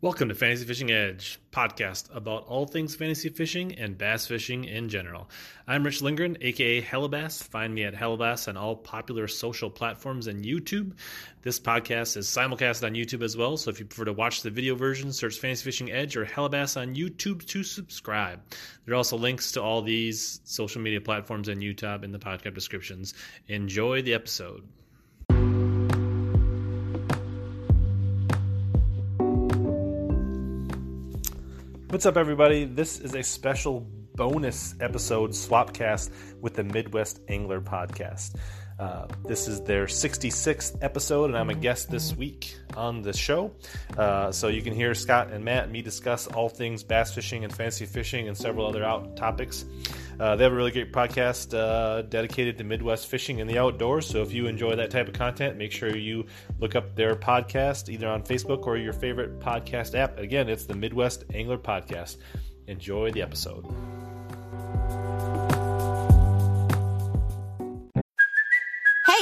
Welcome to Fantasy Fishing Edge, podcast about all things fantasy fishing and bass fishing in general. I'm Rich Lindgren, aka Hellabass. Find me at Hellabass on all popular social platforms and YouTube. This podcast is simulcast on YouTube as well, so if you prefer to watch the video version, search Fantasy Fishing Edge or Hellabass on YouTube to subscribe. There are also links to all these social media platforms and YouTube in the podcast descriptions. Enjoy the episode. What's up, everybody? This is a special bonus episode swapcast with the Midwest Angler Podcast. Uh, this is their 66th episode, and I'm a guest this week on the show. Uh, so you can hear Scott and Matt and me discuss all things bass fishing and fantasy fishing and several other out topics. Uh, they have a really great podcast uh, dedicated to Midwest fishing and the outdoors. So if you enjoy that type of content, make sure you look up their podcast either on Facebook or your favorite podcast app. Again, it's the Midwest Angler Podcast. Enjoy the episode.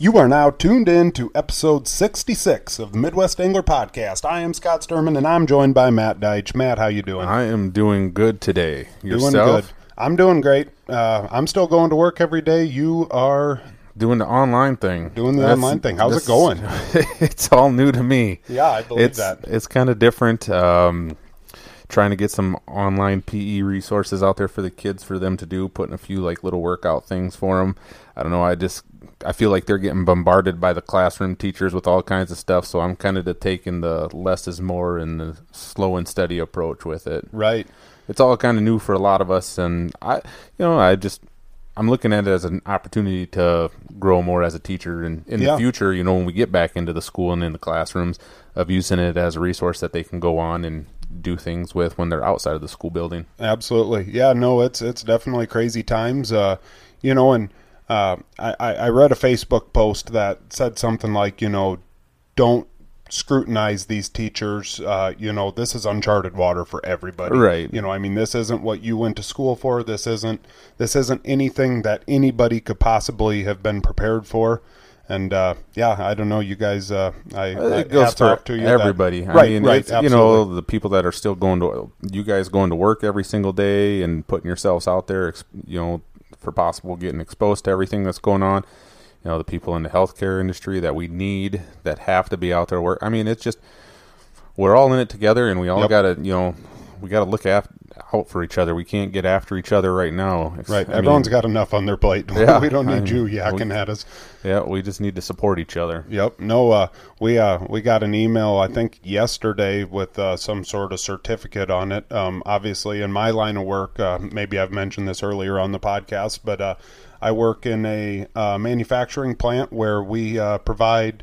You are now tuned in to episode 66 of the Midwest Angler Podcast. I am Scott Sturman, and I'm joined by Matt Deitch. Matt, how you doing? I am doing good today. Yourself? Doing good. I'm doing great. Uh, I'm still going to work every day. You are Doing the online thing. doing the online thing. How's it going? it's all new to me. Yeah, I believe it's, that. It's kind of different. Um, trying to get some online PE resources out there for the kids for them to do, putting a few like little workout things for them. I don't know. I just I feel like they're getting bombarded by the classroom teachers with all kinds of stuff. So I'm kind of taking the less is more and the slow and steady approach with it. Right. It's all kind of new for a lot of us, and I, you know, I just I'm looking at it as an opportunity to grow more as a teacher, and in Yeah. the future, you know, when we get back into the school and in the classrooms, of using it as a resource that they can go on and do things with when they're outside of the school building. Absolutely. Yeah, no, it's it's definitely crazy times. Uh, you know, and uh, I, I read a Facebook post that said something like, you know, don't scrutinize these teachers. Uh, you know, this is uncharted water for everybody. Right. You know, I mean, this isn't what you went to school for. This isn't this isn't anything that anybody could possibly have been prepared for. And uh, yeah, I don't know, you guys. Uh, I, It goes off to you. that- everybody. I right, mean, right. you know, the people that are still going to you guys going to work every single day and putting yourselves out there, you know, for possible getting exposed to everything that's going on. You know, the people in the healthcare industry that we need that have to be out there work. I mean, it's just we're all in it together, and we all Yep. got to, you know, we got to look af- out for each other. We can't get after each other right now. It's- Right. I Everyone's mean, got enough on their plate. Yeah, we don't need I you yakking we- at us. Yeah, we just need to support each other. Yep. No. Uh, we uh, we got an email I think yesterday with uh, some sort of certificate on it. Um, obviously, in my line of work, uh, maybe I've mentioned this earlier on the podcast, but uh, I work in a uh, manufacturing plant where we uh, provide.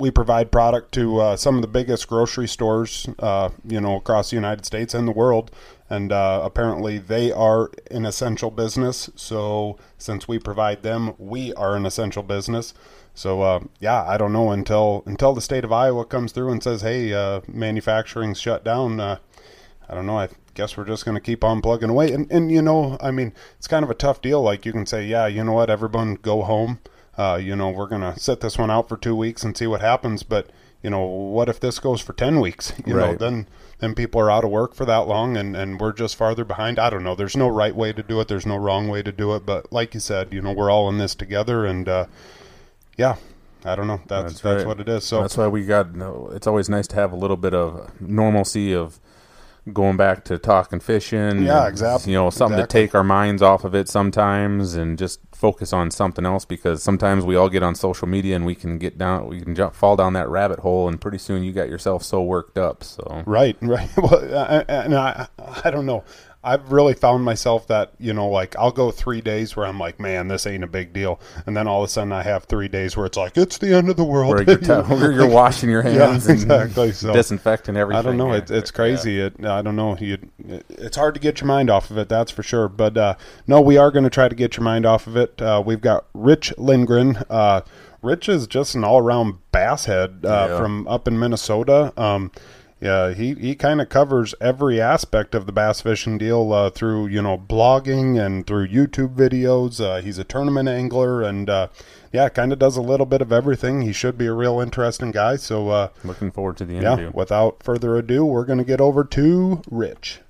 We provide product to uh, some of the biggest grocery stores, uh, you know, across the United States and the world. And uh, apparently, they are an essential business. So, since we provide them, we are an essential business. So, uh, yeah, I don't know until until the state of Iowa comes through and says, "Hey, uh, manufacturing's shut down." Uh, I don't know. I guess we're just going to keep on plugging away. And and you know, I mean, it's kind of a tough deal. Like you can say, "Yeah, you know what? Everyone go home." Uh, you know, we're going to set this one out for two weeks and see what happens. But, you know, what if this goes for 10 weeks? You know, then then people are out of work for that long and, and we're just farther behind. I don't know. There's no right way to do it. There's no wrong way to do it. But like you said, you know, we're all in this together. And, uh, yeah, I don't know. That's, that's, right. what it is. So, that's why we got. no, It's always nice to have a little bit of normalcy of going back to talking fishing. Yeah, exactly. You know, something Exactly. to take our minds off of it sometimes and just focus on something else because sometimes we all get on social media and we can get down, we can jump, fall down that rabbit hole, and pretty soon you got yourself so worked up. So Right, right. Well, I- and I, I don't know. I've really found myself that you know, like I'll go three days where I'm like, man, this ain't a big deal, and then all of a sudden I have three days where it's like it's the end of the world. where you're, t- where you're washing your Yeah, hands, and exactly. So disinfecting everything. I don't know. Yeah. It's it's crazy. It, I don't know. You, it's hard to get your mind off of it. That's for sure. But uh, no, we are going to try to get your mind off of it. Uh, we've got Rich Lindgren. Uh, Rich is just an all around bass head uh, Yeah. from up in Minnesota. Um, yeah, he, he kind of covers every aspect of the bass fishing deal uh, through you know blogging and through YouTube videos. Uh, he's a tournament angler and uh, yeah, kind of does a little bit of everything. He should be a real interesting guy. So uh, Looking forward to the yeah, interview. without further ado, we're going to get over to Rich.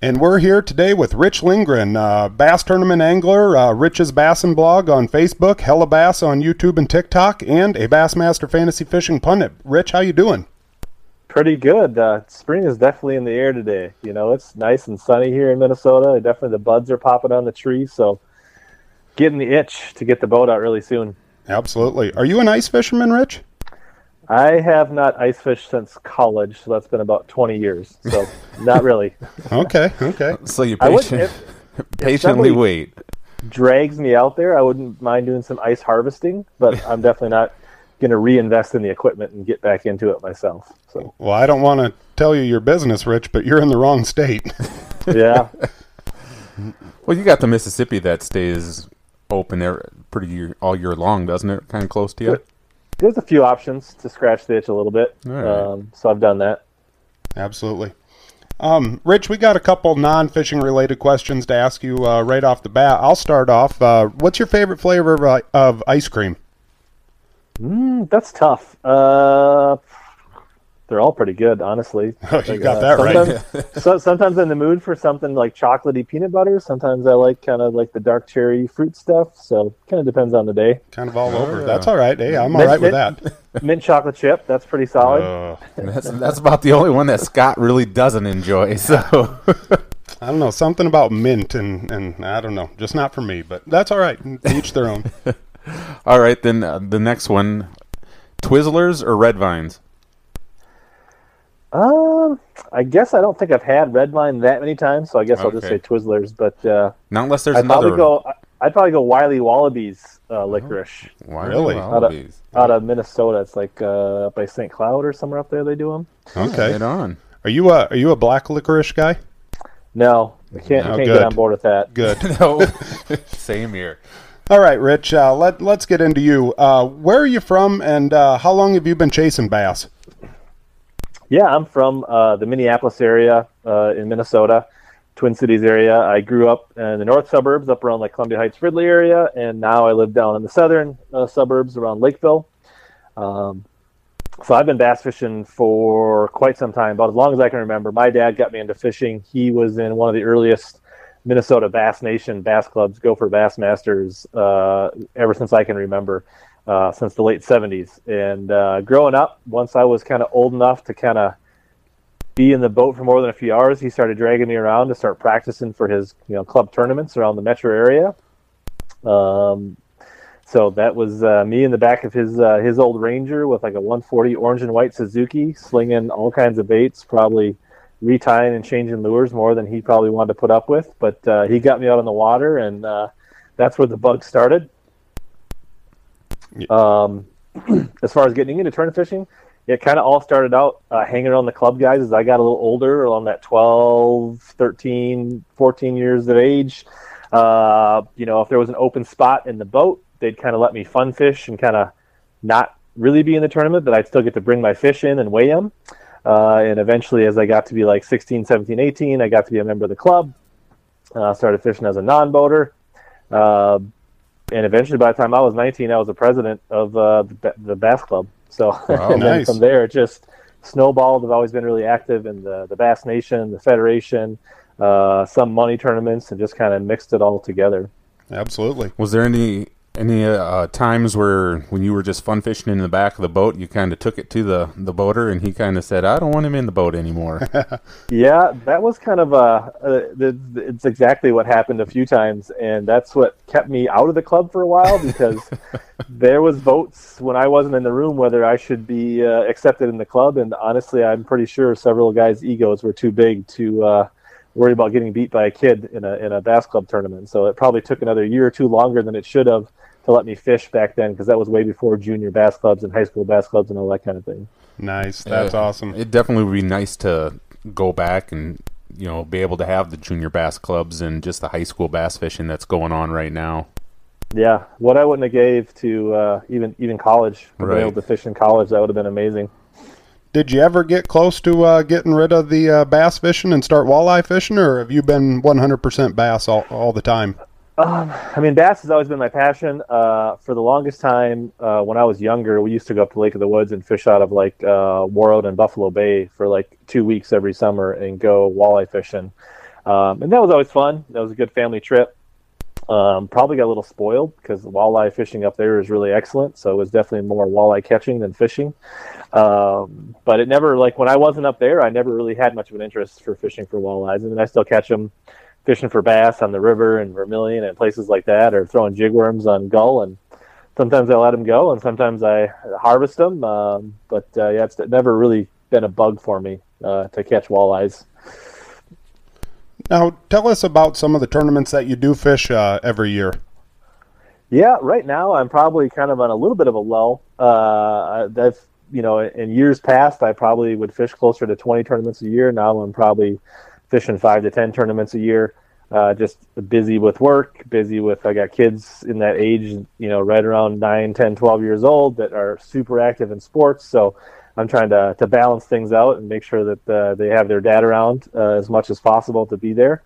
And we're here today with Rich Lindgren, uh, bass tournament angler, uh, Rich's Bassin blog on Facebook, Hella Bass on YouTube and TikTok, and a Bassmaster Fantasy Fishing pundit. Rich, how you doing? Pretty good. Uh, spring is definitely in the air today. You know, it's nice and sunny here in Minnesota. Definitely the buds are popping on the tree, so getting the itch to get the boat out really soon. Absolutely. Are you an ice fisherman, Rich? I have not ice fished since college, so that's been about 20 years. So not really. Okay, okay. So you patient, if patiently somebody- wait. drags me out there. I wouldn't mind doing some ice harvesting, but I'm definitely not going to reinvest in the equipment and get back into it myself. So Well, I don't want to tell you your business, Rich, but you're in the wrong state. yeah, Well, you got the Mississippi that stays open there pretty year, all year long, doesn't it? Kind of close to you. there's a few options to scratch the itch a little bit. All right. Um, so I've done that. Absolutely. Um, Rich, we got a couple non-fishing related questions to ask you uh, right off the bat. I'll start off. Uh, what's your favorite flavor of, uh, of ice cream? Mm, that's tough. Uh, they're all pretty good, honestly. Oh, you got that right. sometimes, so, sometimes I'm in the mood for something like chocolatey peanut butter. Sometimes I like kind of like the dark cherry fruit stuff. So kind of depends on the day. Kind of all over. yeah. That's all right. Hey, I'm all right with that. Mint chocolate chip, that's pretty solid. Uh, That's that's about the only one that Scott really doesn't enjoy. So I don't know something about mint and and I don't know, just not for me. But that's all right. Each their own. All right, then uh, the next one, Twizzlers or Red Vines? Um, I guess I don't think I've had red vine that many times, so I guess I'll just Okay. say Twizzlers. But uh, Not unless there's I'd another. probably go. I'd probably go Wiley Wallabies uh, licorice Why Really? Wallabies? out of Minnesota. It's like uh, up by St. Cloud or somewhere up there. They do them. Okay. Right on. Are you a are you a black licorice guy? No, I can't. No, I can't good. get on board with that. Good. No, same here. All right, Rich. Uh, let let's get into you. Uh, where are you from, and uh, how long have you been chasing bass? Yeah, I'm from uh, the Minneapolis area uh, in Minnesota, Twin Cities area. I grew up in the north suburbs, up around like Columbia Heights, Fridley area, and now I live down in the southern uh, suburbs around Lakeville. Um, so I've been bass fishing for quite some time, about as long as I can remember. My dad got me into fishing. He was in one of the earliest Minnesota Bass Nation bass clubs, Gopher Bass Masters, uh, ever since I can remember, uh, since the late 70s. And uh, growing up, once I was kind of old enough to kind of be in the boat for more than a few hours, he started dragging me around to start practicing for his you know club tournaments around the metro area. Um, so that was uh, me in the back of his uh, his old Ranger with like a 140 orange and white Suzuki, slinging all kinds of baits, probably retying and changing lures more than he probably wanted to put up with. But uh, he got me out on the water, and uh, that's where the bug started. Um, as far as getting into tournament fishing, it kind of all started out uh, hanging around the club guys as I got a little older, around that 12, 13, 14 years of age. Uh, you know, if there was an open spot in the boat, they'd kind of let me fun fish and kind of not really be in the tournament, but I'd still get to bring my fish in and weigh them. Uh, and eventually, as I got to be like 16, 17, 18, I got to be a member of the club. Uh, started fishing as a non-boater. Uh, and eventually, by the time I was 19, I was the president of uh, the, the bass club. So and then nice. from there, it just snowballed. I've always been really active in the, the Bass Nation, the Federation, uh, some money tournaments, and just kind of mixed it all together. Absolutely. Was there any Any uh, times where when you were just fun fishing in the back of the boat, you kind of took it to the the boater, and he kind of said, "I don't want him in the boat anymore." Yeah, that was kind of uh, uh, the, it's exactly what happened a few times, and that's what kept me out of the club for a while because there was votes when I wasn't in the room whether I should be uh, accepted in the club, and honestly, I'm pretty sure several guys' egos were too big to uh, worry about getting beat by a kid in a in a bass club tournament. So it probably took another year or two longer than it should have to let me fish back then because that was way before junior bass clubs and high school bass clubs and all that kind of thing. Nice. That's Uh, awesome. It definitely would be nice to go back and you know be able to have the junior bass clubs and just the high school bass fishing that's going on right now. Yeah, what I wouldn't have gave to uh, even even college, to be able to fish in college, that would have been amazing. Did you ever get close to uh, getting rid of the uh, bass fishing and start walleye fishing, or have you been 100% bass all, all the time? I mean, bass has always been my passion. Uh, for the longest time, uh, when I was younger, we used to go up to Lake of the Woods and fish out of like uh, Warroad and Buffalo Bay for like two weeks every summer and go walleye fishing. Um, and that was always fun. That was a good family trip. Um, probably got a little spoiled because walleye fishing up there is really excellent. So it was definitely more walleye catching than fishing. Um, but it never, like when I wasn't up there, I never really had much of an interest for fishing for walleyes. I mean, I still catch them fishing for bass on the river and vermilion and places like that, or throwing jigworms on gull. And sometimes I let them go, and sometimes I harvest them. Um, but uh, yeah, it's never really been a bug for me uh, to catch walleyes. Now, tell us about some of the tournaments that you do fish uh, every year. Yeah, right now I'm probably kind of on a little bit of a lull. Uh, I've, you know, in years past, I probably would fish closer to 20 tournaments a year. Now I'm probably fishing five to 10 tournaments a year. Uh, just busy with work, busy with, I got kids in that age, you know, right around 9, 10, 12 years old that are super active in sports. So I'm trying to, to balance things out and make sure that uh, they have their dad around uh, as much as possible to be there.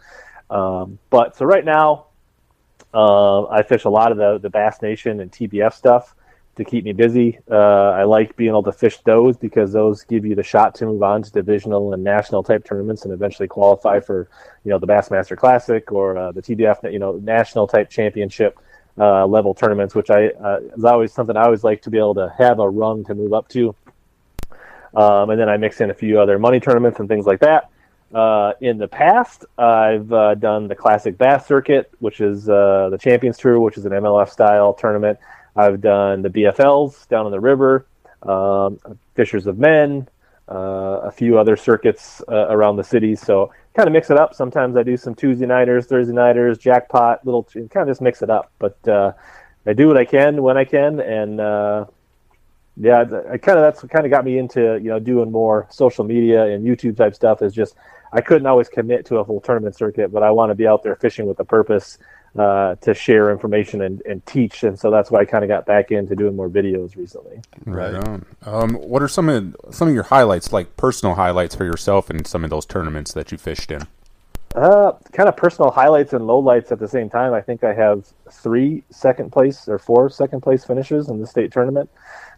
Um, but so right now, uh, I fish a lot of the, the Bass Nation and TBF stuff to keep me busy. Uh, I like being able to fish those because those give you the shot to move on to divisional and national type tournaments and eventually qualify for, you know, the Bassmaster Classic or uh, the TBF, you know, national type championship uh, level tournaments, which I uh, is always something I always like to be able to have a rung to move up to. Um, and then I mix in a few other money tournaments and things like that. Uh, in the past, I've uh, done the Classic Bass Circuit, which is the Champions Tour, which is an MLF style tournament. I've done the BFLs down on the river, um, Fishers of Men, uh, a few other circuits uh, around the city. So kind of mix it up. Sometimes I do some Tuesday nighters, Thursday nighters, jackpot, little kind of just mix it up. But uh, I do what I can when I can, and uh, yeah, I kind of that's what kind of got me into you know doing more social media and YouTube type stuff. Is just I couldn't always commit to a full tournament circuit, but I want to be out there fishing with a purpose uh, to share information and, and teach, and so that's why I kind of got back into doing more videos recently. Right on. Um, what are some of some of your highlights, like personal highlights for yourself in some of those tournaments that you fished in? Uh, kind of personal highlights and lowlights at the same time. I think I have three second place or four second place finishes in the state tournament.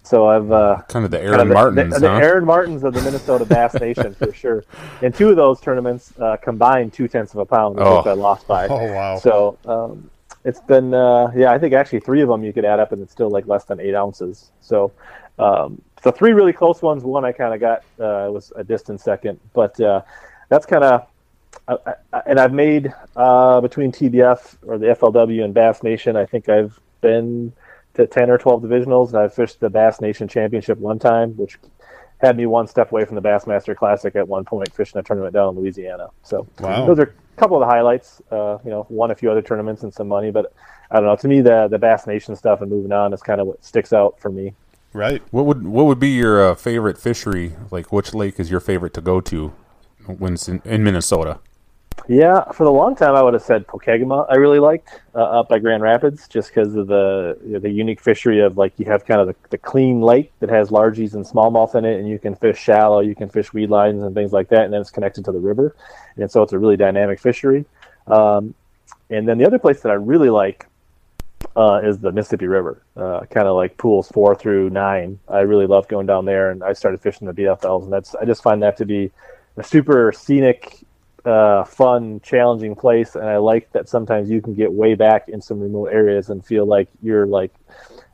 So I've uh, Kind of the kind Aaron of the, Martens, the, the huh? Aaron Martens of the Minnesota Bass Nation for sure. And two of those tournaments uh, combined two tenths of a pound, which Oh. I lost by. Oh, wow. So um, it's been uh, yeah, I think actually three of them you could add up, and it's still like less than eight ounces. So um, so three really close ones. One I kind of got uh, was a distant second, but uh, that's kind of. I, I, and I've made uh, between TBF or the FLW and Bass Nation. I think I've been to ten or twelve divisionals, and I've fished the Bass Nation Championship one time, which had me one step away from the Bassmaster Classic at one point, fishing a tournament down in Louisiana. So Wow. those are a couple of the highlights. Uh, you know, won a few other tournaments and some money, but I don't know. To me, the the Bass Nation stuff and moving on is kind of what sticks out for me. Right. What would what would be your uh, favorite fishery? Like, which lake is your favorite to go to when in, in Minnesota? Yeah, for the long time, I would have said Pokegama. I really liked uh, up by Grand Rapids, just because of the you know, the unique fishery of like you have kind of the, the clean lake that has largies and smallmouth in it, and you can fish shallow, you can fish weed lines and things like that, and then it's connected to the river, and so it's a really dynamic fishery. Um, and then the other place that I really like uh, is the Mississippi River, uh, kind of like pools four through nine. I really love going down there, and I started fishing the BFLs, and that's I just find that to be a super scenic uh, fun, challenging place, and I like that sometimes you can get way back in some remote areas and feel like you're like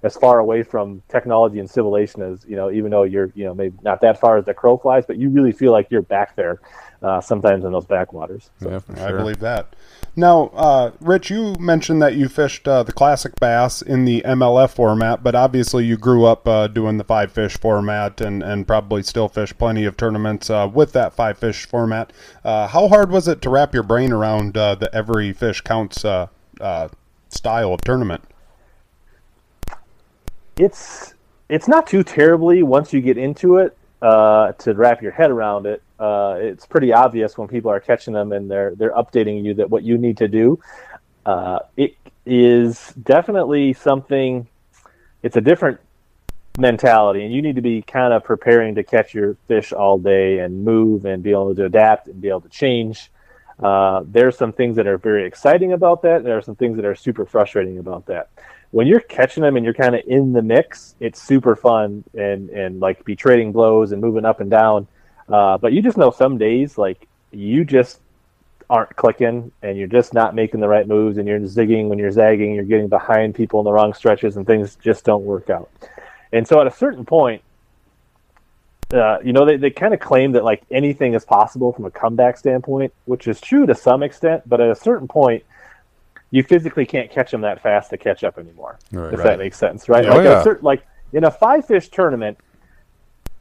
as far away from technology and civilization as you know, even though you're you know maybe not that far as the crow flies, but you really feel like you're back there uh, sometimes in those backwaters. So. Yeah, for I believe that. Now, uh, Rich, you mentioned that you fished uh, the classic bass in the MLF format, but obviously you grew up uh, doing the five fish format and, and probably still fish plenty of tournaments uh, with that five fish format. Uh, how hard was it to wrap your brain around uh, the every fish counts style of tournament? it's it's not too terribly once you get into it to wrap your head around it. Uh, it's pretty obvious when people are catching them and they're they're updating you that what you need to do. Uh, it is definitely something. It's a different mentality, and you need to be kind of preparing to catch your fish all day and move and be able to adapt and be able to change. Uh, there's some things that are very exciting about that. There are some things that are super frustrating about that when you're catching them and you're kind of in the mix, it's super fun and and like be trading blows and moving up and down. Uh, but you just know some days like you just aren't clicking and you're just not making the right moves and you're zigging when you're zagging, you're getting behind people in the wrong stretches and things just don't work out. And so at a certain point, uh, you know, they, they kind of claim that like anything is possible from a comeback standpoint, which is true to some extent, but at a certain point, you physically can't catch them that fast to catch up anymore. Right. if Right. that makes sense, right? Oh, like, yeah. a certain, like in a five fish tournament,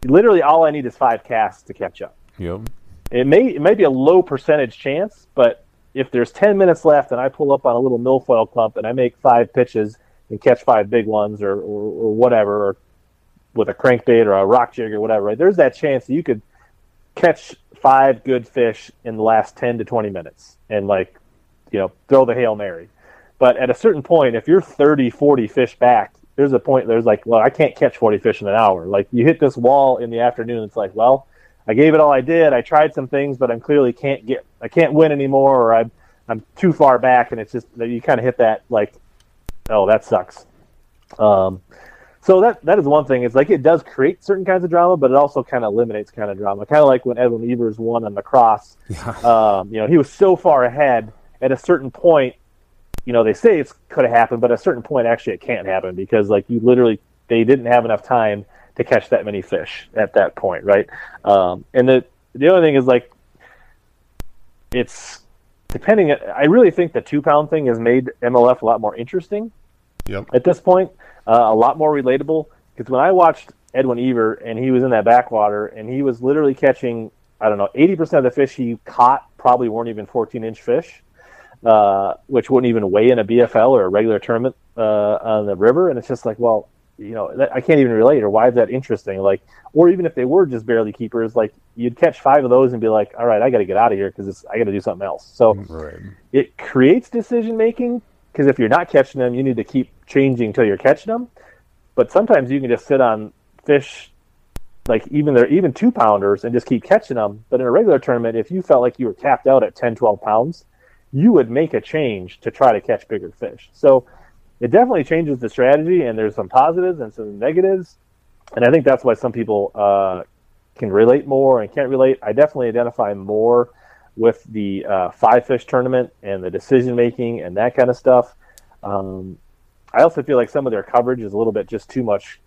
literally all I need is five casts to catch up. Yep. It may it may be a low percentage chance, but if there's 10 minutes left and I pull up on a little milfoil clump and I make five pitches and catch five big ones or, or, or whatever, or with a crankbait or a rock jig or whatever, right? There's that chance that you could catch five good fish in the last 10 to 20 minutes and like, you know, throw the Hail Mary. But at a certain point, if you're 30, 40 fish back, there's a point there's like, well, I can't catch 40 fish in an hour. Like you hit this wall in the afternoon, it's like, well, I gave it all I did. I tried some things, but I'm clearly can't get, I can't win anymore, or I'm, I'm too far back, and it's just that you kind of hit that like, oh, that sucks. Um, so that that is one thing. It's like it does create certain kinds of drama, but it also kind of eliminates kind of drama. Kind of like when Edwin Evers won on La Crosse. Um, you know, he was so far ahead. At a certain point, you know, they say it could have happened, but at a certain point, actually, it can't happen because like you literally they didn't have enough time to catch that many fish at that point, right? Um, and the the other thing is like it's depending. I really think the two pound thing has made MLF a lot more interesting Yep. at this point, uh, a lot more relatable. Because when I watched Edwin Ever and he was in that backwater and he was literally catching, I don't know, 80% of the fish he caught probably weren't even 14 inch fish, uh, which wouldn't even weigh in a BFL or a regular tournament uh, on the river. And it's just like, well, you know, that, I can't even relate or why is that interesting? Like, or even if they were just barely keepers, like you'd catch five of those and be like, all right, I got to get out of here because I got to do something else. So, Right. it creates decision making because if you're not catching them, you need to keep changing until you're catching them. But sometimes you can just sit on fish, like even they're even two pounders, and just keep catching them. But in a regular tournament, if you felt like you were capped out at 10, 12 pounds, you would make a change to try to catch bigger fish. So it definitely changes the strategy, and there's some positives and some negatives. And I think that's why some people uh, can relate more and can't relate. I definitely identify more with the uh, five fish tournament and the decision making and that kind of stuff. Um, I also feel like some of their coverage is a little bit just too much,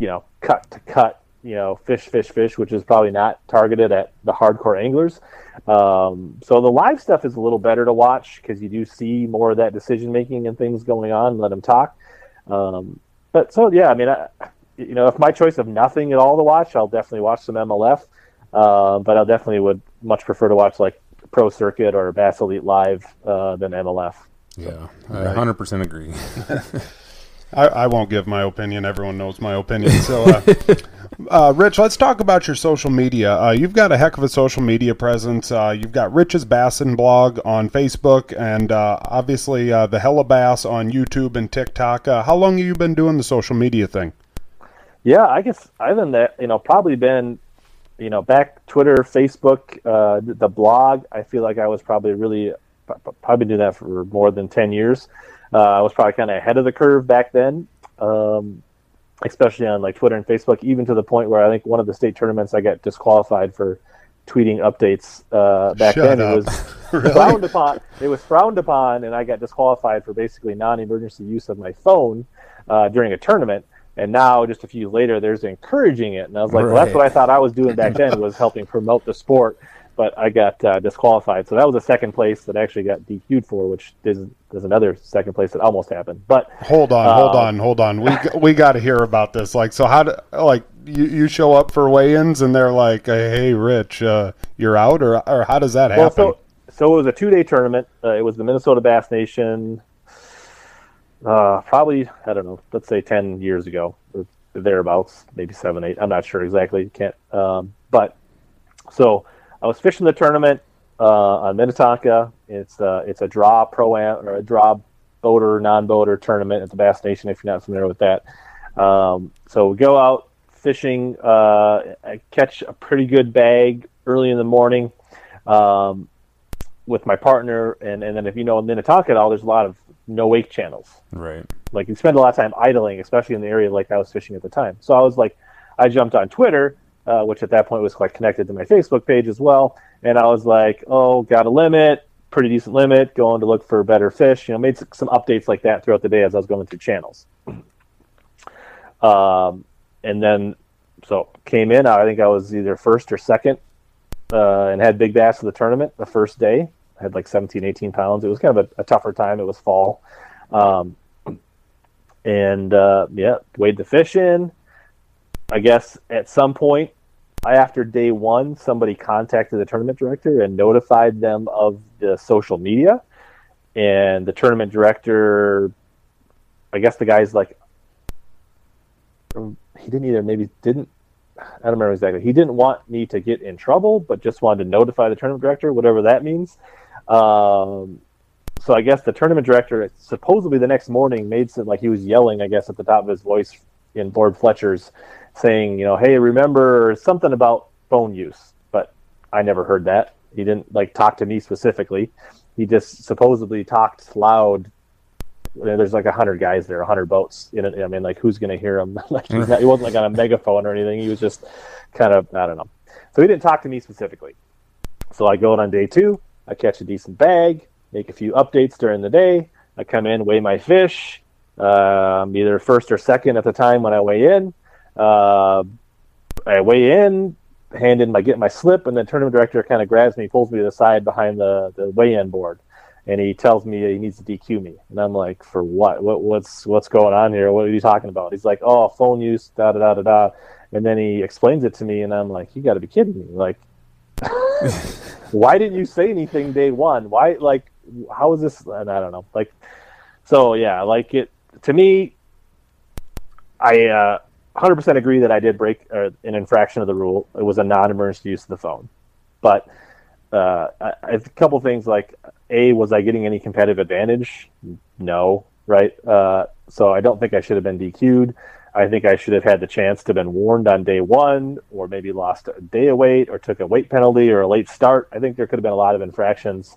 you know, cut to cut, you know, fish, fish, fish, which is probably not targeted at the hardcore anglers. Um, so the live stuff is a little better to watch because you do see more of that decision making and things going on. Let them talk. Um, but so yeah, I mean, I, you know, if my choice of nothing at all to watch, I'll definitely watch some MLF. Uh, but I definitely would much prefer to watch like Pro Circuit or Bass Elite Live uh, than MLF. Yeah. I 100% agree. I, I won't give my opinion. Everyone knows my opinion. So, uh, uh, Rich, let's talk about your social media. Uh, you've got a heck of a social media presence. Uh, you've got Rich's Bassin blog on Facebook, and uh, obviously uh, the Hella Bass on YouTube and TikTok. Uh, how long have you been doing the social media thing? Yeah, I guess I've been that, you know, probably been, you know, back Twitter, Facebook, uh, the, the blog. I feel like I was probably really, p- p- probably doing that for more than 10 years. Uh, I was probably kind of ahead of the curve back then, um, especially on like Twitter and Facebook, even to the point where I think one of the state tournaments I got disqualified for tweeting updates uh, back Shut then. up. It was frowned upon. It was frowned upon, and I got disqualified for basically non-emergency use of my phone uh, during a tournament. And now, just a few years later, there's encouraging it, and I was like, "Well, that's what I thought I was doing back then was helping promote the sport." But I got uh, disqualified, so that was a second place that I actually got DQ'd for, which is, is another second place that almost happened. But Hold on, hold Uh, on, hold on. We we got to hear about this. Like, so how do like you, you show up for weigh-ins and they're like, "Hey, Rich, uh, you're out," or or how does that Well, happen? so, so it was a two day tournament. Uh, it was the Minnesota Bass Nation, uh, probably, I don't know, let's say 10 years ago, thereabouts, maybe seven, eight. I'm not sure exactly. Can't, um, but so I was fishing the tournament uh, on Minnetonka. It's, uh, it's a draw pro am or a draw boater, non boater tournament at the Bass Nation, if you're not familiar with that. Um, so we go out fishing. Uh, I catch a pretty good bag early in the morning um, with my partner, and, and then if you know Minnetonka at all, there's a lot of no wake channels. Right. Like you spend a lot of time idling, especially in the area like I was fishing at the time. So I was like, I jumped on Twitter, uh, which at that point was like connected to my Facebook page as well, and I was like, oh, got a limit, pretty decent limit, going to look for better fish. You know, made some updates like that throughout the day as I was going through channels. Um, and then so came in. I think I was either first or second, uh, and had big bass of the tournament the first day. I had like 17, 18 pounds. It was kind of a, a tougher time. It was fall, um, and uh, yeah, weighed the fish in. I guess at some point after day one, somebody contacted the tournament director and notified them of the social media. And the tournament director, I guess the guy's like, he didn't either, maybe didn't, I don't remember exactly. He didn't want me to get in trouble, but just wanted to notify the tournament director, whatever that means. Um, so I guess the tournament director, supposedly the next morning, made some like he was yelling, I guess, at the top of his voice in Lord Fletcher's, saying, you know, hey, remember something about phone use. But I never heard that. He didn't like talk to me specifically. He just supposedly talked loud. There's like a hundred guys there, a hundred boats in it. I mean, like who's gonna hear him? like not, he wasn't like on a megaphone or anything. He was just kind of I don't know. So he didn't talk to me specifically. So I go out on day two. I catch a decent bag, make a few updates during the day. I come in, weigh my fish. Uh, I'm either first or second at the time when I weigh in. Uh, I weigh in, hand in my get my slip, and the tournament director kind of grabs me, pulls me to the side behind the the weigh-in board, and he tells me he needs to DQ me. And I'm like, for what? What what's what's going on here? What are you talking about? He's like, oh, phone use, da da da da da. And then he explains it to me, and I'm like, you got to be kidding me! Like, why didn't you say anything day one? Why like how is this? And I don't know. Like, so yeah, like it to me. I uh, 100% agree that I did break uh, an infraction of the rule. It was a non-emergency use of the phone, but uh, I, I a couple things like a was I getting any competitive advantage? No, right? Uh, so I don't think I should have been DQ'd. I think I should have had the chance to have been warned on day one, or maybe lost a day of weight, or took a weight penalty, or a late start. I think there could have been a lot of infractions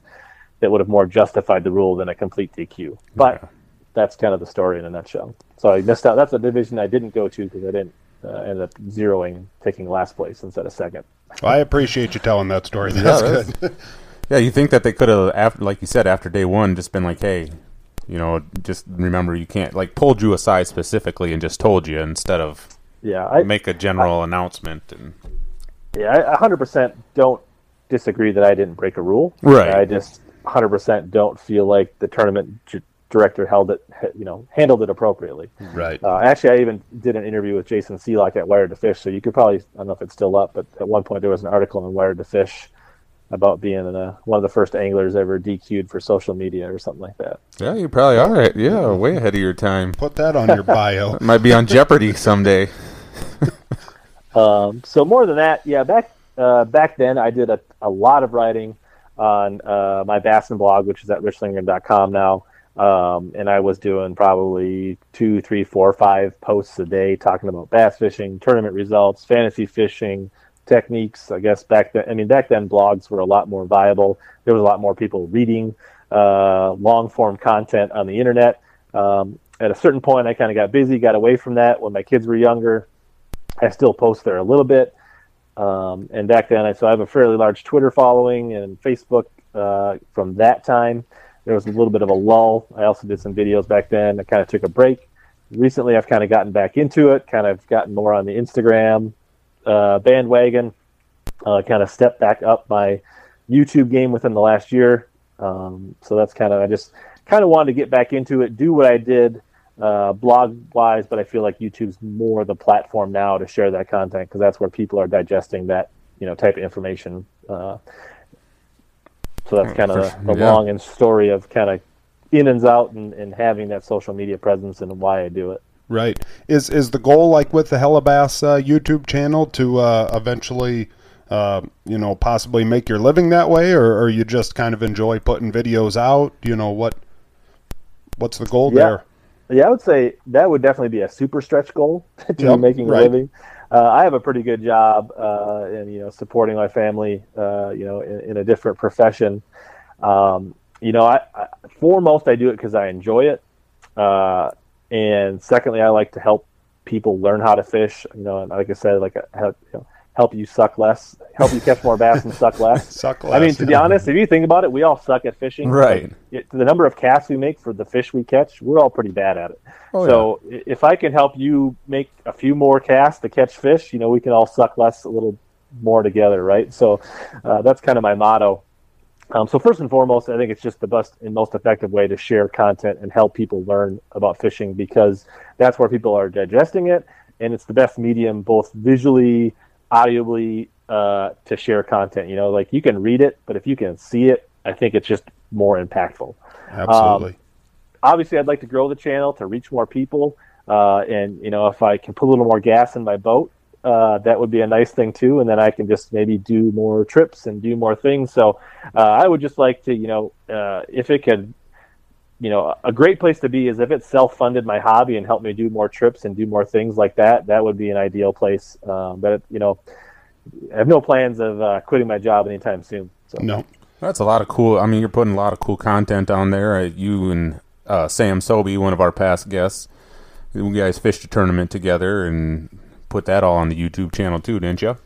that would have more justified the rule than a complete DQ. But that's kind of the story in a nutshell. So I missed out. That's a division I didn't go to because I didn't uh, end up zeroing, taking last place instead of second. Well, I appreciate you telling that story. That's that's- good. Yeah, you think that they could have, after, like you said, after day one, just been like, "Hey, you know, just remember you can't like pulled you aside specifically and just told you instead of Yeah, I make a general announcement." And yeah, I 100% don't disagree that I didn't break a rule. Right. I just 100% don't feel like the tournament j- director held it, you know, handled it appropriately. right. Uh, actually, I even did an interview with Jason Sealock at Wired to Fish, so you could probably, I don't know if it's still up, but at one point there was an article on Wired to Fish about being uh one of the first anglers ever DQ'd for social media or something like that. yeah, you probably are. Yeah, way ahead of your time. Put that on your bio. Might be on Jeopardy someday. Um, so more than that, yeah, back uh, back then I did a, a lot of writing on uh, my Bassin blog, which is at richlindgren.com now. Um, and I was doing probably two, three, four, five posts a day talking about bass fishing, tournament results, fantasy fishing, techniques. I guess back then, I mean, back then blogs were a lot more viable. There was a lot more people reading uh, long form content on the internet. Um, at a certain point, I kind of got busy, got away from that when my kids were younger. I still post there a little bit. Um, and back then, I, so I have a fairly large Twitter following and Facebook uh, from that time. There was a little bit of a lull. I also did some videos back then. I kind of took a break. Recently, I've kind of gotten back into it, kind of gotten more on the Instagram uh, bandwagon, uh, kind of stepped back up my YouTube game within the last year. Um, so that's kind of, I just kind of wanted to get back into it, do what I did uh, blog wise, but I feel like YouTube's more the platform now to share that content because that's where people are digesting that you know type of information. Uh, so that's kind of the, yeah. long and story of kind of in and out and, and having that social media presence and why I do it. Right. Is is the goal like with the Hellabass uh, YouTube channel to uh, eventually, uh, you know, possibly make your living that way, or, or you just kind of enjoy putting videos out? You know what? What's the goal Yeah. there? Yeah, I would say that would definitely be a super stretch goal to Yep, making right. living. Uh, I have a pretty good job uh, in you know supporting my family, uh, you know, in, in a different profession. Um, you know, I, I foremost I do it because I enjoy it, uh, and secondly, I like to help people learn how to fish. You know, and like I said, like help, you know, help you suck less, help you catch more bass and suck less. Suck less. I mean, less, to be honest, if you think about it, we all suck at fishing. Right. It, the number of casts we make for the fish we catch, we're all pretty bad at it. Oh, so i if I can help you make a few more casts to catch fish, you know, we can all suck less a little more together, right? So uh, that's kind of my motto. Um, so first and foremost, I think it's just the best and most effective way to share content and help people learn about fishing because that's where people are digesting it, and it's the best medium both visually, audibly uh, to share content. You know, like you can read it, but if you can see it, I think it's just more impactful Absolutely. obviously I'd like to grow the channel to reach more people. Uh, and you know, if I can put a little more gas in my boat, uh, that would be a nice thing too. And then I can just maybe do more trips and do more things. So uh, I would just like to, you know, uh, if it could, you know, a great place to be is if it self-funded my hobby and helped me do more trips and do more things like that. That would be an ideal place. Um, but you know, I have no plans of uh, quitting my job anytime soon. So. no. That's a lot of cool. I mean, you're putting a lot of cool content on there. Uh, you and uh, Sam Sobey, one of our past guests, you guys fished a tournament together and put that all on the YouTube channel too, didn't you?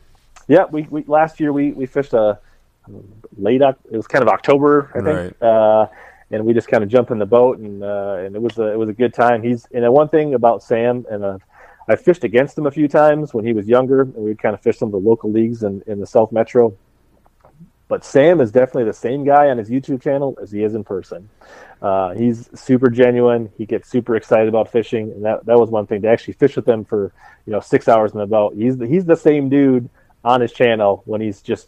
Yeah, we, we last year we, we fished a um, late Oc- it was kind of October I think, Right. uh, and we just kind of jumped in the boat and uh, and it was a it was a good time. He's and the one thing about Sam and uh, I fished against him a few times when he was younger, and we would kind of fish some of the local leagues in, in the South Metro. But Sam is definitely the same guy on his YouTube channel as he is in person. Uh, he's super genuine. He gets super excited about fishing, and that, that was one thing to actually fish with him for you know six hours in the boat. He's the, he's the same dude on his channel when he's just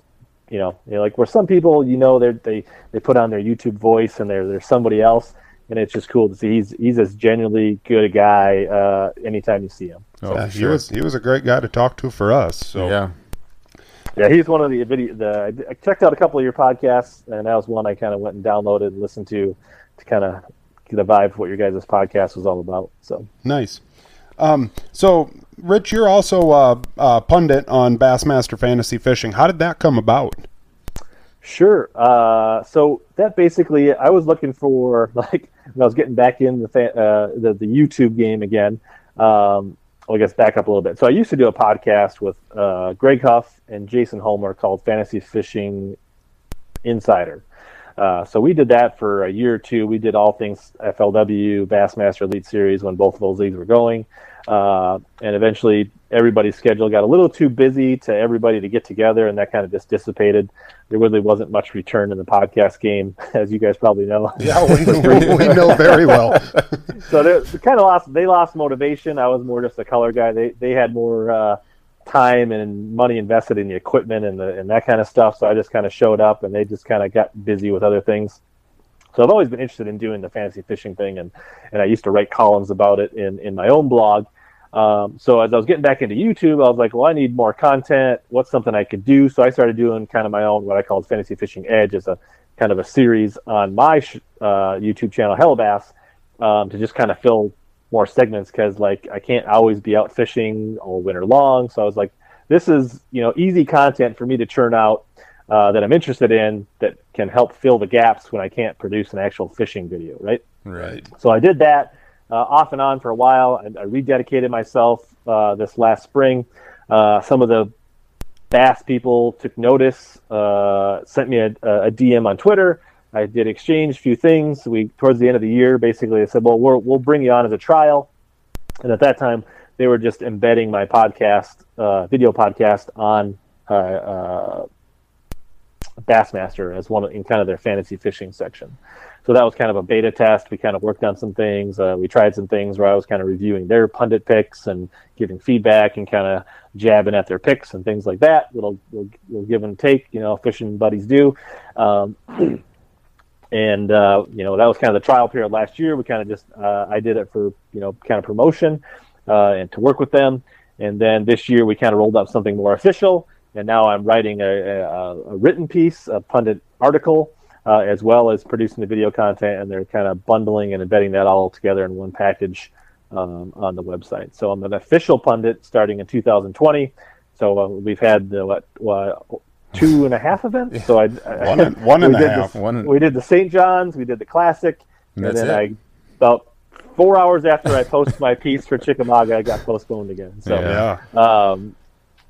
you know, you know like where some people you know they they they put on their YouTube voice and they're they're somebody else, and it's just cool to see he's he's as genuinely good a guy uh, anytime you see him. Oh, Yeah, he was he was a great guy to talk to for us. So Yeah. Yeah, he's one of the video. The I checked out a couple of your podcasts, and that was one I kind of went and downloaded and listened to to kind of get a vibe of what your guys' podcast was all about. So Nice. Um, so, Rich, you're also uh, a pundit on Bassmaster Fantasy Fishing. How did that come about? Sure. Uh, so that basically, I was looking for like when I was getting back in the uh, the, the YouTube game again. Um, well, I guess back up a little bit. So I used to do a podcast with uh, Greg Huff and Jason Homer called Fantasy Fishing Insider. Uh, so we did that for a year or two. We did all things FLW, Bassmaster Elite Series when both of those leagues were going. Uh, and eventually everybody's schedule got a little too busy to everybody to get together, and that kind of just dissipated. There really wasn't much return in the podcast game, as you guys probably know. Yeah, we, we, we know very well. so they, kind of lost. They lost motivation. I was more just a color guy. They they had more uh, time and money invested in the equipment and the and that kind of stuff. So I just kind of showed up, and they just kind of got busy with other things. So I've always been interested in doing the fantasy fishing thing, and and I used to write columns about it in in my own blog. Um, so as I was getting back into YouTube, I was like, well, I need more content. What's something I could do? So I started doing kind of my own, what I called Fantasy Fishing Edge, as a kind of a series on my sh- uh, YouTube channel, Hellabass, um, to just kind of fill more segments because like I can't always be out fishing all winter long. So I was like, this is you know easy content for me to churn out uh, that I'm interested in that can help fill the gaps when I can't produce an actual fishing video, right? Right. So I did that uh, off and on for a while. I, I rededicated myself uh, this last spring. Uh, some of the bass people took notice, uh, sent me a, a DM on Twitter. I did exchange a few things. We towards the end of the year, basically, I said, "Well, we will bring you on as a trial." And at that time, they were just embedding my podcast, uh, video podcast, on uh, uh, Bassmaster as one in kind of their fantasy fishing section. So that was kind of a beta test. We kind of worked on some things. Uh, we tried some things where I was kind of reviewing their pundit picks and giving feedback and kind of jabbing at their picks and things like that. Little, little, little give and take, you know, fishing buddies do. Um, and uh, you know that was kind of the trial period last year. We kind of just uh, I did it for you know kind of promotion uh, and to work with them. And then this year we kind of rolled up something more official. And now I'm writing a, a, a written piece, a pundit article, uh, as well as producing the video content. And they're kind of bundling and embedding that all together in one package um, on the website. So I'm an official pundit starting in 2020. So uh, we've had the what, what two and a half events. So I, one and, one and a half. The, One- we did the St. John's, we did the Classic, and That's then it. I about four hours after I posted my piece for Chickamauga, I got postponed again. So Yeah. Yeah. um,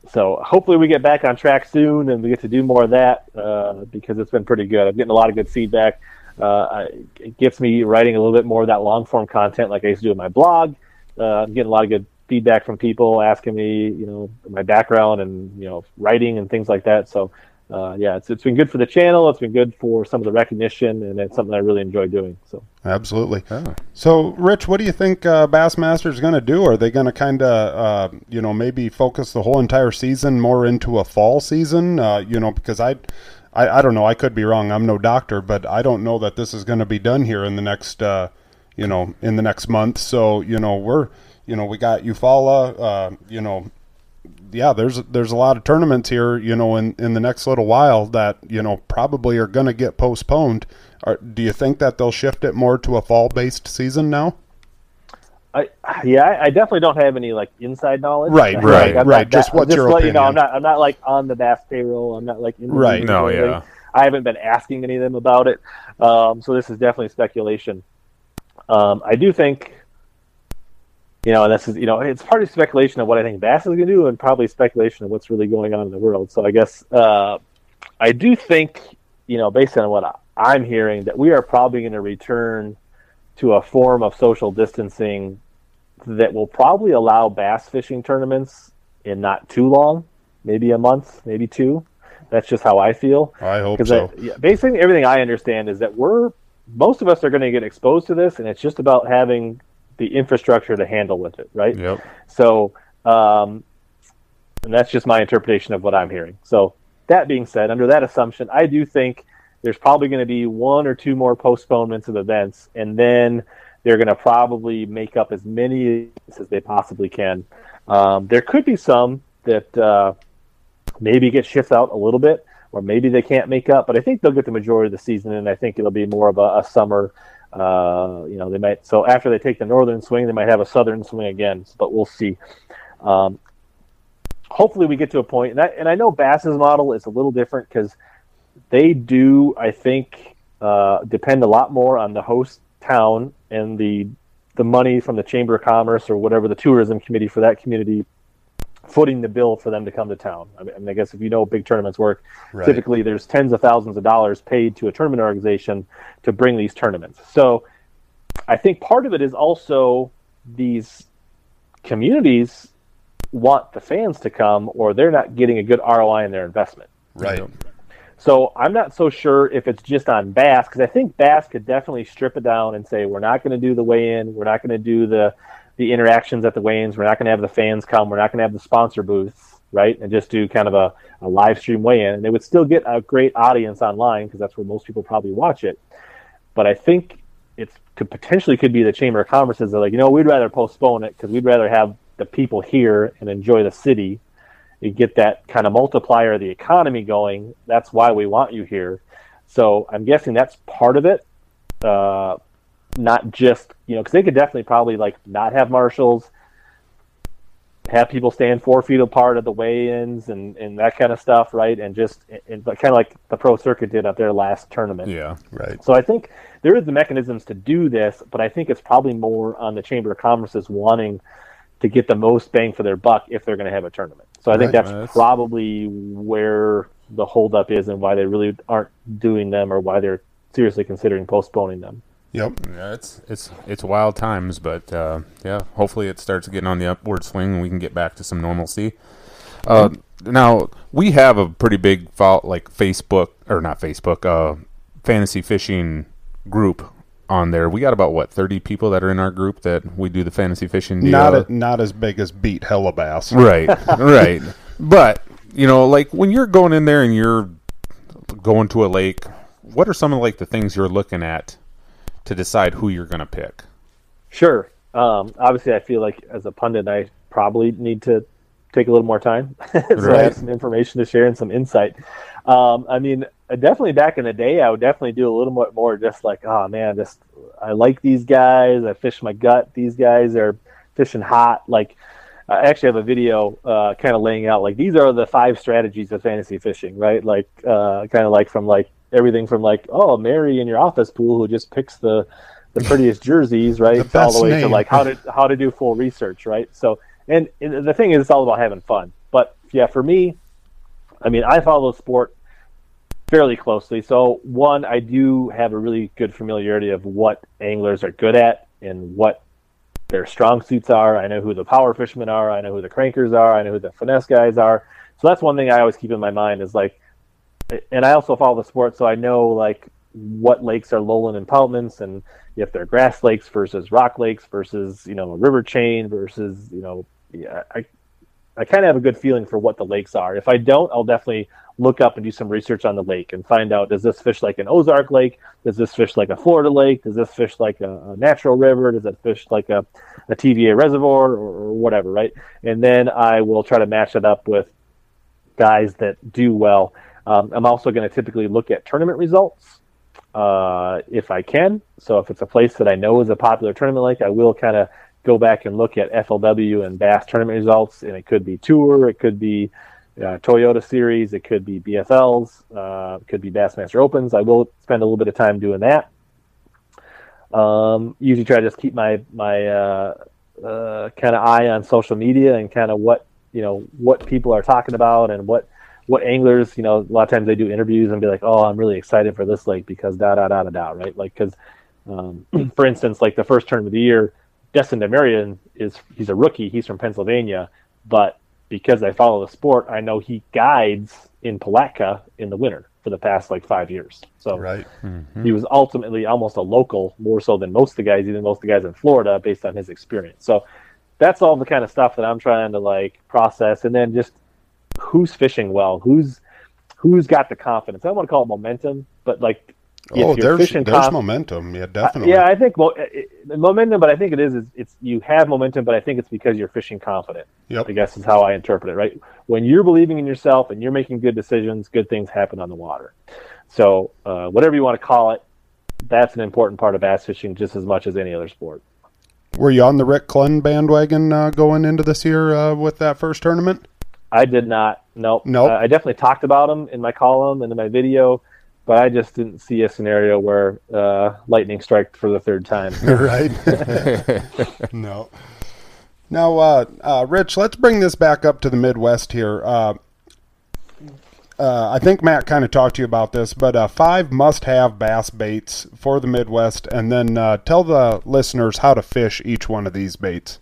so hopefully we get back on track soon and we get to do more of that uh, because it's been pretty good. I'm getting a lot of good feedback. Uh, it gets me writing a little bit more of that long form content like I used to do in my blog. Uh, I'm getting a lot of good feedback from people asking me, you know, my background and you know writing and things like that. So uh, yeah, it's it's been good for the channel. It's been good for some of the recognition, and it's something I really enjoy doing. So. Absolutely. Oh. So, Rich, what do you think uh, Bassmaster is going to do? Are they going to kind of, uh, you know, maybe focus the whole entire season more into a fall season? Uh, you know, because I, I, I don't know. I could be wrong. I'm no doctor, but I don't know that this is going to be done here in the next, uh, you know, in the next month. So, you know, we're, you know, we got Eufaula, uh, you know, yeah, there's there's a lot of tournaments here, you know, in, in the next little while that you know probably are going to get postponed. Are, do you think that they'll shift it more to a fall based season now? I yeah, I, I definitely don't have any like inside knowledge. Right, Like, right, I'm right. not Just that- what's just your to let you know, I'm not I'm not like on the Bass payroll. I'm not like in the Right. meetings No, anything. yeah. I haven't been asking any of them about it. Um, so this is definitely speculation. Um, I do think, you know, and this is you know, it's partly speculation of what I think Bass is going to do, and probably speculation of what's really going on in the world. So I guess uh, I do think, you know, based on what I- I'm hearing, that we are probably going to return to a form of social distancing that will probably allow bass fishing tournaments in not too long, maybe a month, maybe two. That's just how I feel. I hope so. yeah, basically everything I understand is that we're most of us are going to get exposed to this, and it's just about having the infrastructure to handle with it, right? Yep. So, um, and that's just my interpretation of what I'm hearing. So, that being said, under that assumption, I do think there's probably going to be one or two more postponements of events, and then they're going to probably make up as many as they possibly can. Um, there could be some that uh, maybe get shifted out a little bit, or maybe they can't make up, but I think they'll get the majority of the season, and I think it'll be more of a, a summer. Uh, you know, they might so after they take the northern swing, they might have a southern swing again, but we'll see. Um, hopefully, we get to a point, and I, and I know Bass's model is a little different because they do, I think, uh, depend a lot more on the host town and the the money from the Chamber of Commerce or whatever the tourism committee for that community footing the bill for them to come to town. I mean, I guess if you know big tournaments work, Right. typically there's tens of thousands of dollars paid to a tournament organization to bring these tournaments. So I think part of it is also these communities want the fans to come or they're not getting a good ROI in their investment. Right. Yep. So I'm not so sure if it's just on Bass because I think Bass could definitely strip it down and say we're not going to do the weigh-in, we're not going to do the the interactions at the weigh-ins, we're not going to have the fans come, we're not going to have the sponsor booths, right, and just do kind of a, a live stream weigh-in, and they would still get a great audience online because that's where most people probably watch it. But I think it's could potentially could be the Chamber of Commerce's that like you know we'd rather postpone it because we'd rather have the people here and enjoy the city you get that kind of multiplier of the economy going. That's why we want you here. So I'm guessing that's part of it. Uh, not just you know because they could definitely probably like not have marshals, have people stand four feet apart at the weigh-ins and, and that kind of stuff, right? And just and, kind of like the pro circuit did at their last tournament. Yeah. Right. So I think there is the mechanisms to do this, but I think it's probably more on the Chamber of Commerce's wanting to get the most bang for their buck if they're going to have a tournament. So I think Right, that's that's- probably where the holdup is and why they really aren't doing them or why they're seriously considering postponing them. Yep. Yeah, it's it's it's wild times, but uh, yeah, hopefully it starts getting on the upward swing and we can get back to some normalcy. Uh, now we have a pretty big like Facebook or not Facebook, uh, fantasy fishing group on there. We got about what thirty people that are in our group that we do the fantasy fishing. Deal. Not a, not as big as beat Hellabass. right, right. But you know, like when you're going in there and you're going to a lake, what are some of like the things you're looking at to decide who you're going to pick? Sure. Um, obviously, I feel like as a pundit, I probably need to take a little more time, so I have some information to share and some insight. Um, I mean, uh, definitely back in the day, I would definitely do a little bit more, just like, oh man, just I like these guys. I fish my gut. These guys are fishing hot. Like, I actually have a video uh, kind of laying out like these are the five strategies of fantasy fishing, right? Like, uh, kind of like from like everything from like, oh, Mary in your office pool who just picks the the prettiest jerseys, right? The all the way to like how to how to do full research, right? So, and, and the thing is, it's all about having fun. But yeah, for me, I mean, I follow the sport fairly closely. So, one, I do have a really good familiarity of what anglers are good at and what their strong suits are. I know who the power fishermen are. I know who the crankers are. I know who the finesse guys are. So that's one thing I always keep in my mind is like, and I also follow the sport, so I know like what lakes are lowland impoundments, and if they're grass lakes versus rock lakes versus you know a river chain versus you know yeah, I I kind of have a good feeling for what the lakes are. If I don't, I'll definitely look up and do some research on the lake and find out does this fish like an Ozark lake? Does this fish like a Florida lake? Does this fish like a, a natural river? Does it fish like a, a TVA reservoir or, or whatever, right? And then I will try to match it up with guys that do well. Um, I'm also going to typically look at tournament results uh, if I can. So if it's a place that I know is a popular tournament like, I will kind of go back and look at FLW and Bass tournament results. And it could be Tour, it could be uh, Toyota Series, it could be BFLs, uh, it could be Bassmaster Opens. I will spend a little bit of time doing that. Um, usually try to just keep my my uh, uh, kind of eye on social media and kind of what you know what people are talking about and what what anglers you know a lot of times they do interviews and be like oh i'm really excited for this lake because da da da da da right? Like because um, for instance like the first tournament of the year destin demarion is he's a rookie. He's from pennsylvania. But because i follow the sport i know he guides in palatka in the winter for the past like five years. So Right. he was ultimately almost a local more so than most of the guys even most of the guys in florida based on his experience. So that's all the kind of stuff that i'm trying to like process. And then just who's fishing well who's who's got the confidence i don't want to call it momentum but like if Oh, you're there's there's conf- momentum. Yeah, definitely. yeah i think mo- it, it- momentum but i think it is, is it's you have momentum but i think it's because you're fishing confident Yep. i guess is how i interpret it right when you're believing in yourself and you're making good decisions good things happen on the water so uh, whatever you want to call it that's an important part of bass fishing just as much as any other sport Were you on the Rick Clunn bandwagon uh, going into this year uh, with that first tournament? I did not. Nope. Nope. Uh, I definitely talked about them in my column and in my video, but I just didn't see a scenario where uh, lightning struck for the third time. right? no. Now, uh, uh, Rich, let's bring this back up to the Midwest here. Uh, uh, I think Matt kind of talked to you about this, but uh, five must-have bass baits for the Midwest, and then uh, tell the listeners how to fish each one of these baits.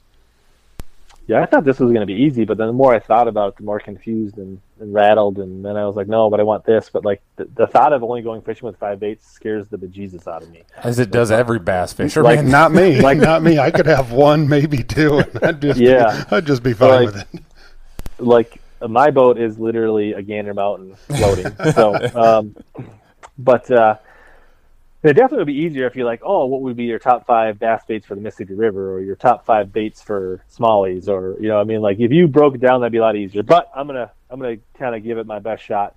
Yeah, I thought this was going to be easy, but then the more I thought about it, the more confused and, and rattled, and then I was like, no, but I want this. But like the, the thought of only going fishing with five baits scares the bejesus out of me. As it does every bass fisherman. Like, Not me, like not me. I could have one, maybe two, and I'd just Yeah. I'd just be fine Like- with it. like my boat is literally a Gander Mountain floating. so, um, but uh, it definitely would be easier if you're like, oh, what would be your top five bass baits for the Mississippi River, or your top five baits for smallies, or you know, I mean, like if you broke it down, that'd be a lot easier. But I'm gonna I'm gonna kind of give it my best shot.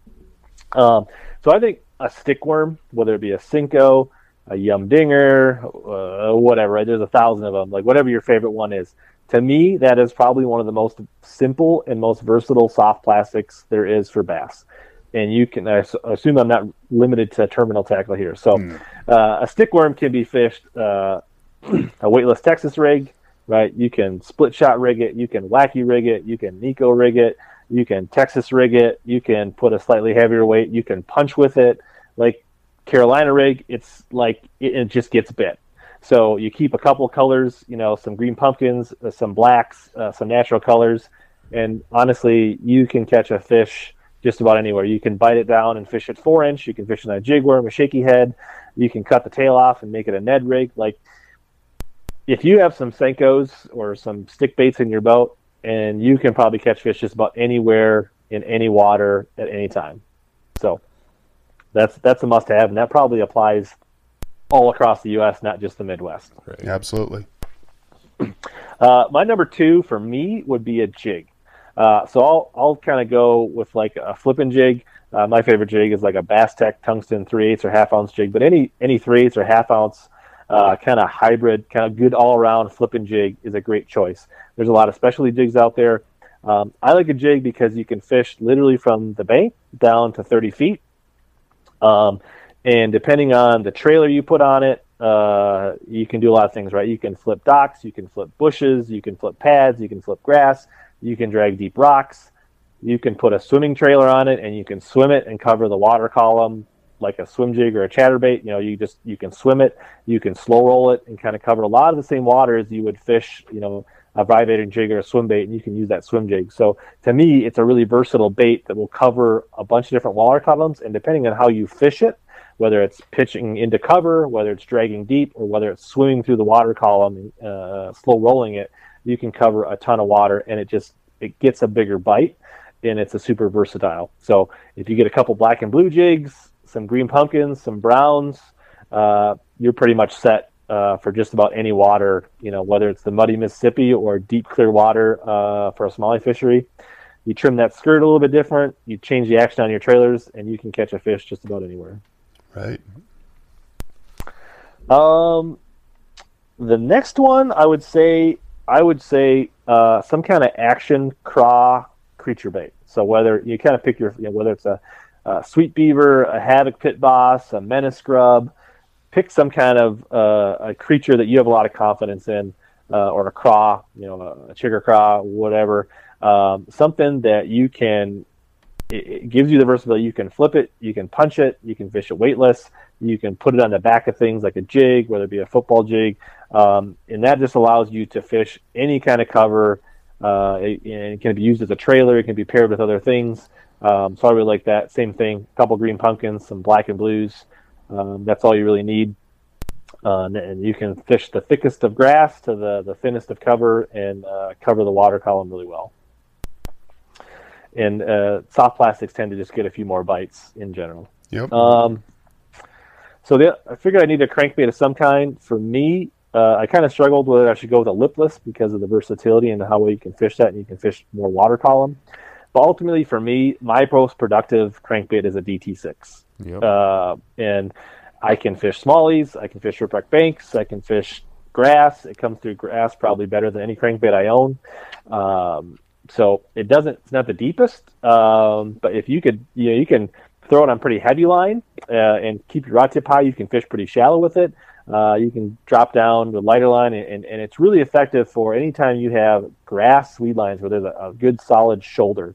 Um, so I think a stick worm, whether it be a Senko, a Yum Dinger, uh, whatever, right? There's a thousand of them. Like whatever your favorite one is. To me, that is probably one of the most simple and most versatile soft plastics there is for bass. And you can I assume I'm not limited to terminal tackle here. So uh, a stick worm can be fished uh, a weightless Texas rig, right? You can split shot rig it, you can wacky rig it, you can Neko rig it, You can Texas rig it. You can put a slightly heavier weight. You can punch with it. Like Carolina rig, it's like it, it just gets bit. So you keep a couple colors, you know, some green pumpkins, uh, some blacks, uh, some natural colors, and honestly, you can catch a fish just about anywhere. You can bite it down and fish it four inch. You can fish it on a jig worm, a shaky head. You can cut the tail off and make it a Ned rig. Like if you have some Senkos or some stick baits in your boat, and you can probably catch fish just about anywhere in any water at any time. So that's that's a must have, and that probably applies all across the U.S., not just the Midwest. Right. Absolutely. Uh, my number two for me would be a jig. Uh, so I'll I'll kind of go with like a flipping jig. Uh, my favorite jig is like a Bass Tech tungsten three eighths or half ounce jig, but any any three eighths or half ounce uh, kind of hybrid, kind of good all around flipping jig is a great choice. There's a lot of specialty jigs out there. Um, I like a jig because you can fish literally from the bank down to 30 feet. Um, and depending on the trailer you put on it, uh, you can do a lot of things, right? You can flip docks, you can flip bushes, you can flip pads, you can flip grass, you can drag deep rocks, you can put a swimming trailer on it, and you can swim it and cover the water column like a swim jig or a chatterbait. You know, you just you can swim it, you can slow roll it, and kind of cover a lot of the same water as you would fish. You know, a vibrating jig or a swim bait, and you can use that swim jig. So to me, it's a really versatile bait that will cover a bunch of different water columns, and depending on how you fish it, whether it's pitching into cover, whether it's dragging deep, or whether it's swimming through the water column, uh, slow rolling it, you can cover a ton of water, and it just it gets a bigger bite, and it's a super versatile. So if you get a couple black and blue jigs, some green pumpkins, some browns, uh, you're pretty much set uh, for just about any water. You know, whether it's the muddy Mississippi or deep clear water uh, for a smallie fishery. You trim that skirt a little bit different. You change the action on your trailers, and you can catch a fish just about anywhere. Right. Um, the next one I would say I would say uh, some kind of action craw creature bait. So whether you kind of pick your you know, whether it's a, a, sweet beaver, a havoc pit boss, a menace grub, pick some kind of uh, a creature that you have a lot of confidence in, uh, or a craw, you know, a, a chigger craw, whatever. Um, something that you can it, it gives you the versatility. You can flip it, you can punch it, you can fish it weightless, you can put it on the back of things like a jig, whether it be a football jig, um, and that just allows you to fish any kind of cover. Uh, it, it, can be used as a trailer. It can be paired with other things. Um, so I really like that. Same thing. A couple green pumpkins, some black and blues. Um, that's all you really need. Uh, and you can fish the thickest of grass to the, the thinnest of cover and uh, cover the water column really well and uh, soft plastics tend to just get a few more bites in general. Yep. Um, so the, I figured I need a crankbait of some kind. For me, uh, I kind of struggled whether I should go with a lipless because of the versatility and how well you can fish that, and you can fish more water column. But ultimately, for me, my most productive crankbait is a DT6. Yep. Uh, and I can fish smallies, I can fish shipwreck banks, I can fish grass. It comes through grass probably better than any crankbait I own. Um, so it doesn't it's not the deepest um, but if you could you know you can throw it on pretty heavy line uh, and keep your rod tip high you can fish pretty shallow with it uh, you can drop down the lighter line and, and it's really effective for anytime you have grass weed lines where there's a, a good solid shoulder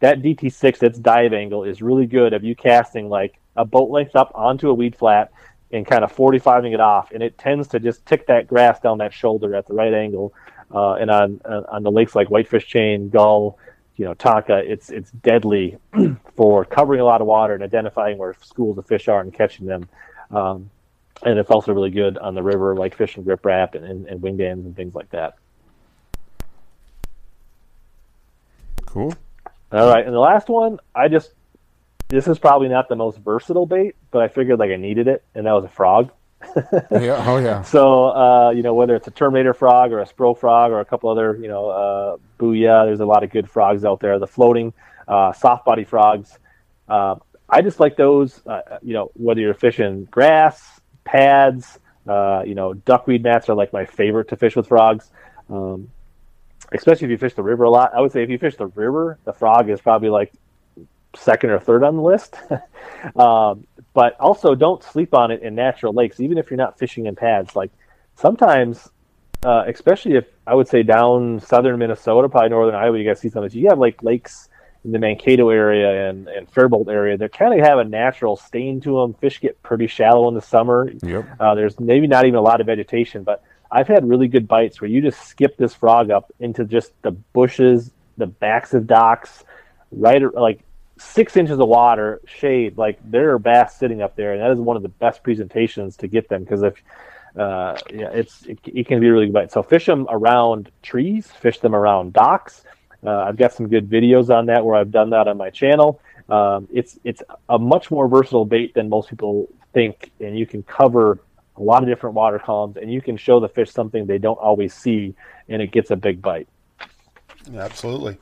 that dt6 its dive angle is really good of you casting like a boat length up onto a weed flat and kind of 45ing it off and it tends to just tick that grass down that shoulder at the right angle uh, and on on the lakes like Whitefish Chain, Gull, you know, Tonka, it's it's deadly for covering a lot of water and identifying where schools of fish are and catching them. Um, and it's also really good on the river, like fishing riprap and, and, and wing dams and things like that. Cool. All right, and the last one, I just this is probably not the most versatile bait, but I figured like I needed it, and that was a frog yeah. Oh yeah. So uh, you know whether it's a Terminator frog or a Spro frog or a couple other you know uh, Booyah, there's a lot of good frogs out there. The floating uh, soft body frogs. Uh, I just like those. Uh, you know whether you're fishing grass, pads, uh, you know duckweed mats are like my favorite to fish with frogs. Um, especially if you fish the river a lot. I would say if you fish the river, the frog is probably like second or third on the list. um, but also don't sleep on it in natural lakes, even if you're not fishing in pads. Like sometimes, uh, especially if I would say down southern Minnesota, probably northern Iowa, you guys see some of. You have like lakes in the Mankato area and, and Faribault area, they kind of have a natural stain to them. Fish get pretty shallow in the summer. Yep. Uh, there's maybe not even a lot of vegetation, but I've had really good bites where you just skip this frog up into just the bushes, the backs of docks, right like six inches of water, shade. Like there are bass sitting up there, and that is one of the best presentations to get them because if uh, yeah, it's it, it, can be a really good bite. So fish them around trees, fish them around docks. Uh, I've got some good videos on that where I've done that on my channel. Um, it's it's a much more versatile bait than most people think, and you can cover a lot of different water columns, and you can show the fish something they don't always see, and it gets a big bite. Yeah, absolutely.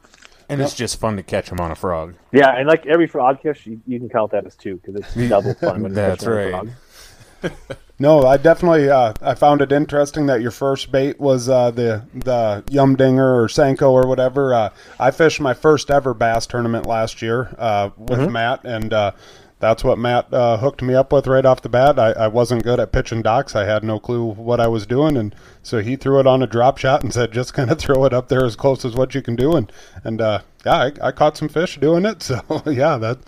And it's just fun to catch them on a frog. Yeah, and like every frog fish, you, you can count that as two because it's double fun. When That's right. no, I definitely uh, I found it interesting that your first bait was uh, the the Yum Dinger or Senko or whatever. Uh, I fished my first ever bass tournament last year uh, with mm-hmm. Matt, and uh, that's what Matt uh, hooked me up with right off the bat. I, I wasn't good at pitching docks. I had no clue what I was doing, and so he threw it on a drop shot and said, "Just kind of throw it up there as close as what you can do." And and uh, yeah, I, I, caught some fish doing it. So yeah, that,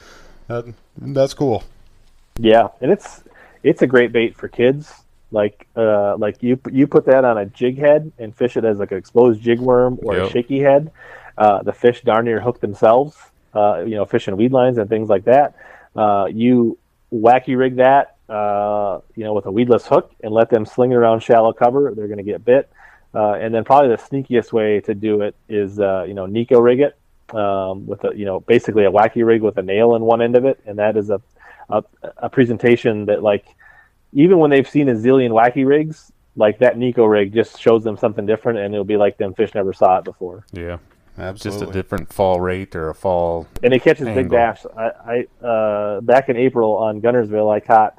that that's cool. Yeah, and it's it's a great bait for kids. Like uh, like you you put that on a jig head and fish it as like an exposed jig worm or yep. a shaky head. Uh, the fish darn near hook themselves. Uh, you know, fishing weed lines and things like that. Uh, you wacky rig that, uh, you know, with a weedless hook and let them sling it around shallow cover. They're going to get bit. Uh, and then probably the sneakiest way to do it is, uh, you know, Neko rig it um, with a, you know, basically a wacky rig with a nail in one end of it, and that is a, a, a presentation that like even when they've seen a zillion wacky rigs, like that Neko rig just shows them something different, and it'll be like them fish never saw it before. Yeah. Absolutely. Just a different fall rate or a fall. And it catches angle. big bass. I, I uh, back in April on Guntersville, I caught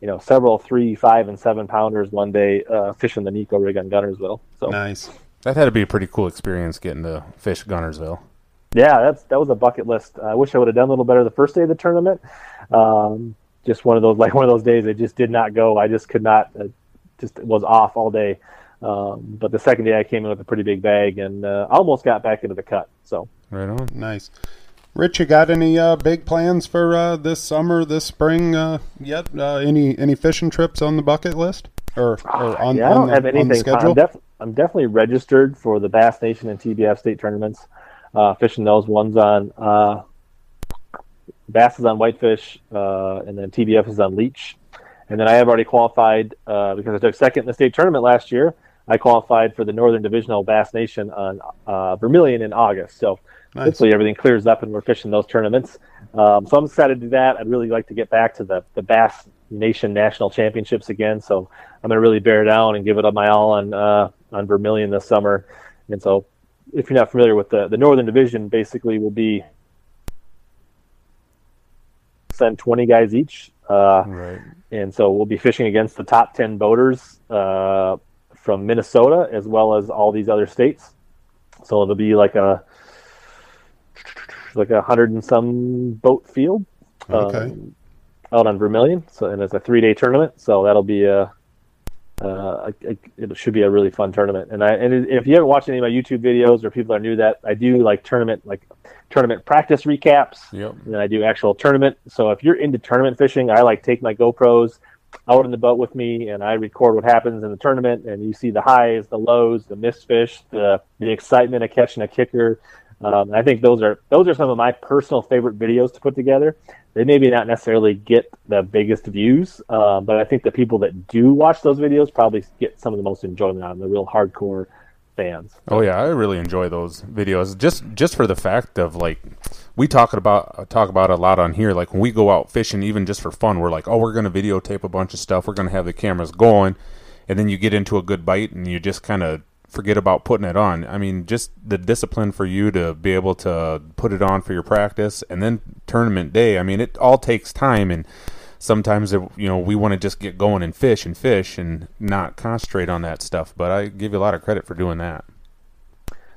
you know several three, five, and seven pounders one day uh, fishing the Neko rig on Guntersville. So nice. That had to be a pretty cool experience getting to fish Guntersville. Yeah, that's that was a bucket list. I wish I would have done a little better the first day of the tournament. Um, just one of those like one of those days it just did not go. I just could not. Uh, just was off all day. Um, but the second day I came in with a pretty big bag and uh, almost got back into the cut. So right on, nice. Rich, you got any uh, big plans for uh, this summer, this spring uh, yet? Uh, any any fishing trips on the bucket list or, or on? yeah, I don't the, have anything. I'm, def- I'm, definitely registered for the Bass Nation and TBF state tournaments. Uh, fishing those ones on Bass is on Whitefish, and then TBF is on Leech. And then I have already qualified because I took second in the state tournament last year. I qualified for the Northern Divisional Bass Nation on uh, Vermilion in August. So nice. hopefully everything clears up and we're fishing those tournaments. Um, so I'm excited to do that. I'd really like to get back to the, the Bass Nation National Championships again. So I'm going to really bear down and give it up my all on uh, on Vermilion this summer. And so if you're not familiar with the, the Northern Division, basically will be send 20 guys each. Uh, right. And so we'll be fishing against the top 10 boaters uh, from Minnesota as well as all these other states. So it'll be like a like a hundred and some boat field okay. um, out on Vermilion. So and it's a three day tournament. So that'll be a, uh, it should be a really fun tournament. And I and if you haven't watched any of my YouTube videos or people are new to that, I do like tournament like tournament practice recaps. Yep. And I do actual tournament. So if you're into tournament fishing, I like take my GoPros out in the boat with me and I record what happens in the tournament and you see the highs, the lows, the missed fish, the the excitement of catching a kicker. Um, I think those are those are some of my personal favorite videos to put together. They maybe not necessarily get the biggest views, uh, but I think the people that do watch those videos probably get some of the most enjoyment out of the real hardcore fans. Oh yeah, I really enjoy those videos just just for the fact of like we talk about talk about a lot on here. Like when we go out fishing, even just for fun, we're like, oh, we're to videotape a bunch of stuff. We're to have the cameras going, and then you get into a good bite and you just kind of forget about putting it on. I mean, just the discipline for you to be able to put it on for your practice and then tournament day. I mean, it all takes time and sometimes you know we want to just get going and fish and fish and not concentrate on that stuff. But i give you a lot of credit for doing that.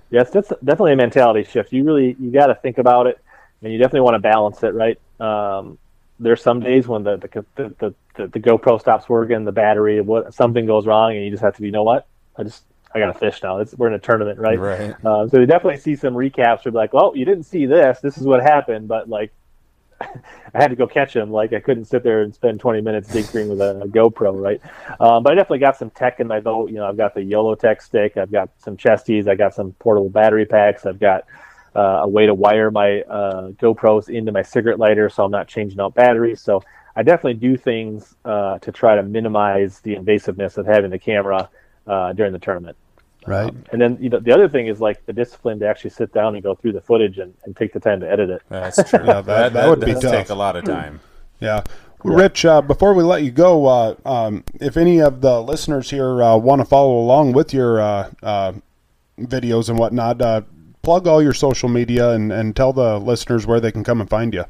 Yes that's definitely a mentality shift. You really you got to think about it and you definitely want to balance it right? Um, there's some days when the the, the the, the gopro stops working the battery what something goes wrong and you just have to be you know what? I just I got to fish now. It's, we're in a tournament, right? Right. Uh, so they definitely see some recaps. Where like, well, you didn't see this. This is what happened, but like, I had to go catch him. Like, I couldn't sit there and spend 20 minutes deep with a, a GoPro, right? Um, but I definitely got some tech in my boat. You know, I've got the YOLO Tech stick. I've got some chesties. I got some portable battery packs. I've got uh, a way to wire my uh, GoPros into my cigarette lighter, so I'm not changing out batteries. So I definitely do things uh, to try to minimize the invasiveness of having the camera uh, during the tournament. Right. Um, and then you know, the other thing is like the discipline to actually sit down and go through the footage and, and take the time to edit it. That's true. Yeah, that- that would be tough. take a lot of time. Yeah. Well, Rich, uh, before we let you go, uh, um, if any of the listeners here uh, want to follow along with your uh, uh, videos and whatnot, uh, plug all your social media and, and tell the listeners where they can come and find you.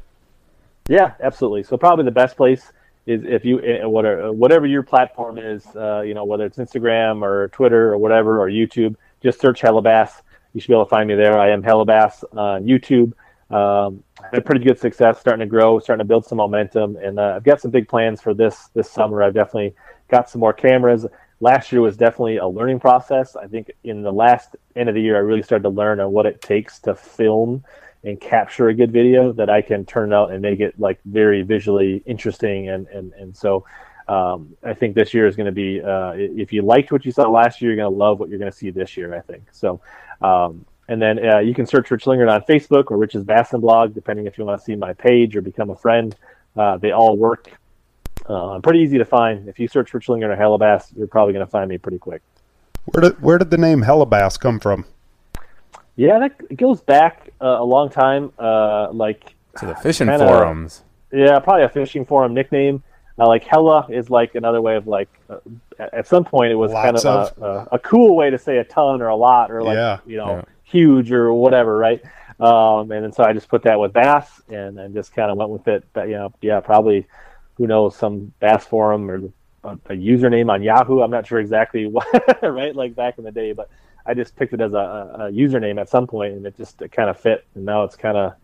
Yeah, absolutely. So probably the best place is if you eh, whatever whatever your platform is, uh, you know, whether it's Instagram or Twitter or whatever or YouTube, just search Hellabass. You should be able to find me there. I am Hellabass on YouTube. Um, had pretty good success, starting to grow, starting to build some momentum, and uh, I've got some big plans for this this summer. I've definitely got some more cameras. Last year was definitely a learning process. I think in the last end of the year, I really started to learn on what it takes to film and capture a good video that I can turn out and make it like very visually interesting. And and and so um, I think this year is going to be. Uh, if you liked what you saw last year, you're going to love what you're going to see this year. I think so. Um, and then uh, you can search Rich Lindgren on Facebook or Rich's Bassin blog, depending if you want to see my page or become a friend. Uh, they all work. Uh, pretty easy to find. If you search Rich Lindgren or Hellabass, you're probably going to find me pretty quick. Where did where did the name Hellabass come from? Yeah, that goes back uh, a long time. Uh, like To the fishing Kinda- forums. Yeah, probably a fishing forum nickname. Uh, like Hella is like another way of like. Uh, at some point, it was Lots kind of a, a, a cool way to say a ton or a lot or like Yeah, you know yeah. huge or whatever, right? Um, and then so I just put that with bass and then just kind of went with it. But you know, yeah, probably who knows some bass forum or a, a username on Yahoo. I'm not sure exactly what, right? Like back in the day, but I just picked it as a, a, a username at some point, and it just it kind of fit. And now it's kind of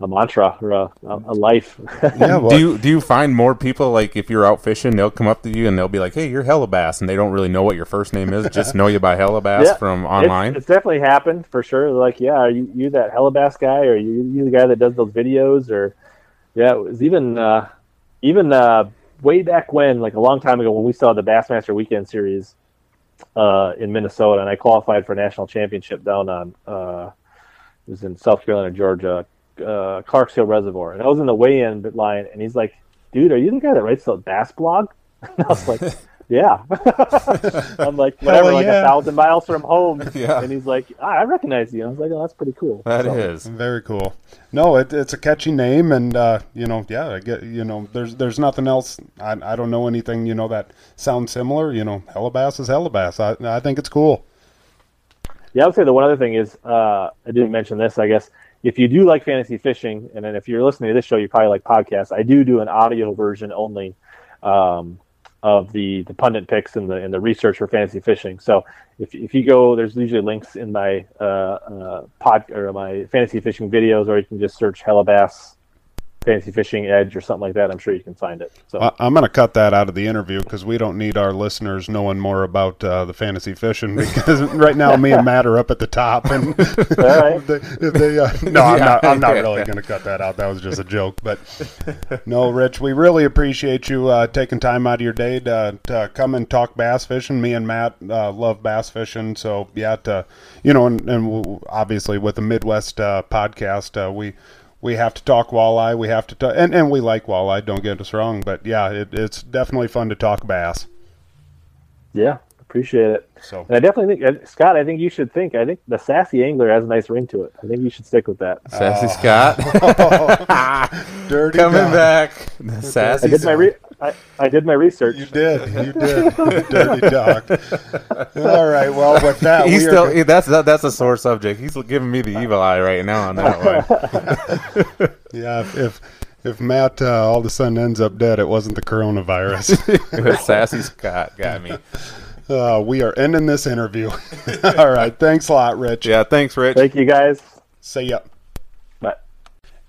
a mantra or a, a, a life. Yeah, well, do you do you find more people like if you're out fishing, they'll come up to you and they'll be like, "Hey, you're Hellabass," and they don't really know what your first name is, just know you by Hellabass Yeah, from It's- online. It's, definitely happened for sure. Like, yeah, are you you that Hellabass guy, or you you the guy that does those videos, or yeah, it was even uh, even uh, way back when, like a long time ago, when we saw the Bassmaster Weekend Series uh, in Minnesota, and I qualified for national championship down on uh, it was in South Carolina, Georgia, uh, Clarks Hill Reservoir, and I was in the weigh-in line, and he's like, "Dude, are you the guy that writes the Bass blog?" And I was like. Yeah, I'm like whatever, like yeah. a thousand miles from home, Yeah. and he's like, "Ah, "I recognize you." I was like, "Oh, that's pretty cool." That So, is. Very cool. No, it, it's a catchy name, and uh, you know, yeah, I get you know, there's there's nothing else. I, I don't know anything you know that sounds similar. You know, Hellabass is Hellabass. I I think it's cool. Yeah, I would say the one other thing is uh, I didn't mention this. I guess if you do like fantasy fishing, and then if you're listening to this show, you probably like podcasts. I do do an audio version only um, of the the pundit picks and the and the research for fantasy fishing. So if if you go, there's usually links in my uh, uh, pod or my fantasy fishing videos, or you can just search Hellabass fantasy fishing edge or something like that. I'm sure you can find it. So I, I'm going to cut that out of the interview because we don't need our listeners knowing more about uh, the fantasy fishing because right now me and Matt are up at the top and right. they, they, uh, no, I'm not. I'm not really going to cut that out. That was just a joke. But no, Rich, we really appreciate you uh, taking time out of your day to, to come and talk bass fishing. Me and Matt uh, love bass fishing, so yeah, to you know, and, and w- obviously with the Midwest uh, podcast, uh, we. We have to talk walleye. We have to, talk, and and we like walleye. Don't get us wrong, but yeah, it, it's definitely fun to talk bass. yeah, appreciate it. So And I definitely think, uh, Scott, I think you should think. I think the sassy angler has a nice ring to it. I think you should stick with that. Sassy Scott dirty coming dog. back. The I Sassy did my re- I, I did my research. You did. You did. Dirty dog. All right. Well, with that, He's we still are, that's that, that's a sore subject. He's giving me the evil eye right now on that one. yeah. If, if if Matt uh, all of a sudden ends up dead, it wasn't the coronavirus. Sassy Scott got me. uh, we are ending this interview. all right. Thanks a lot, Rich. Yeah, thanks, Rich. Thank you guys. See ya.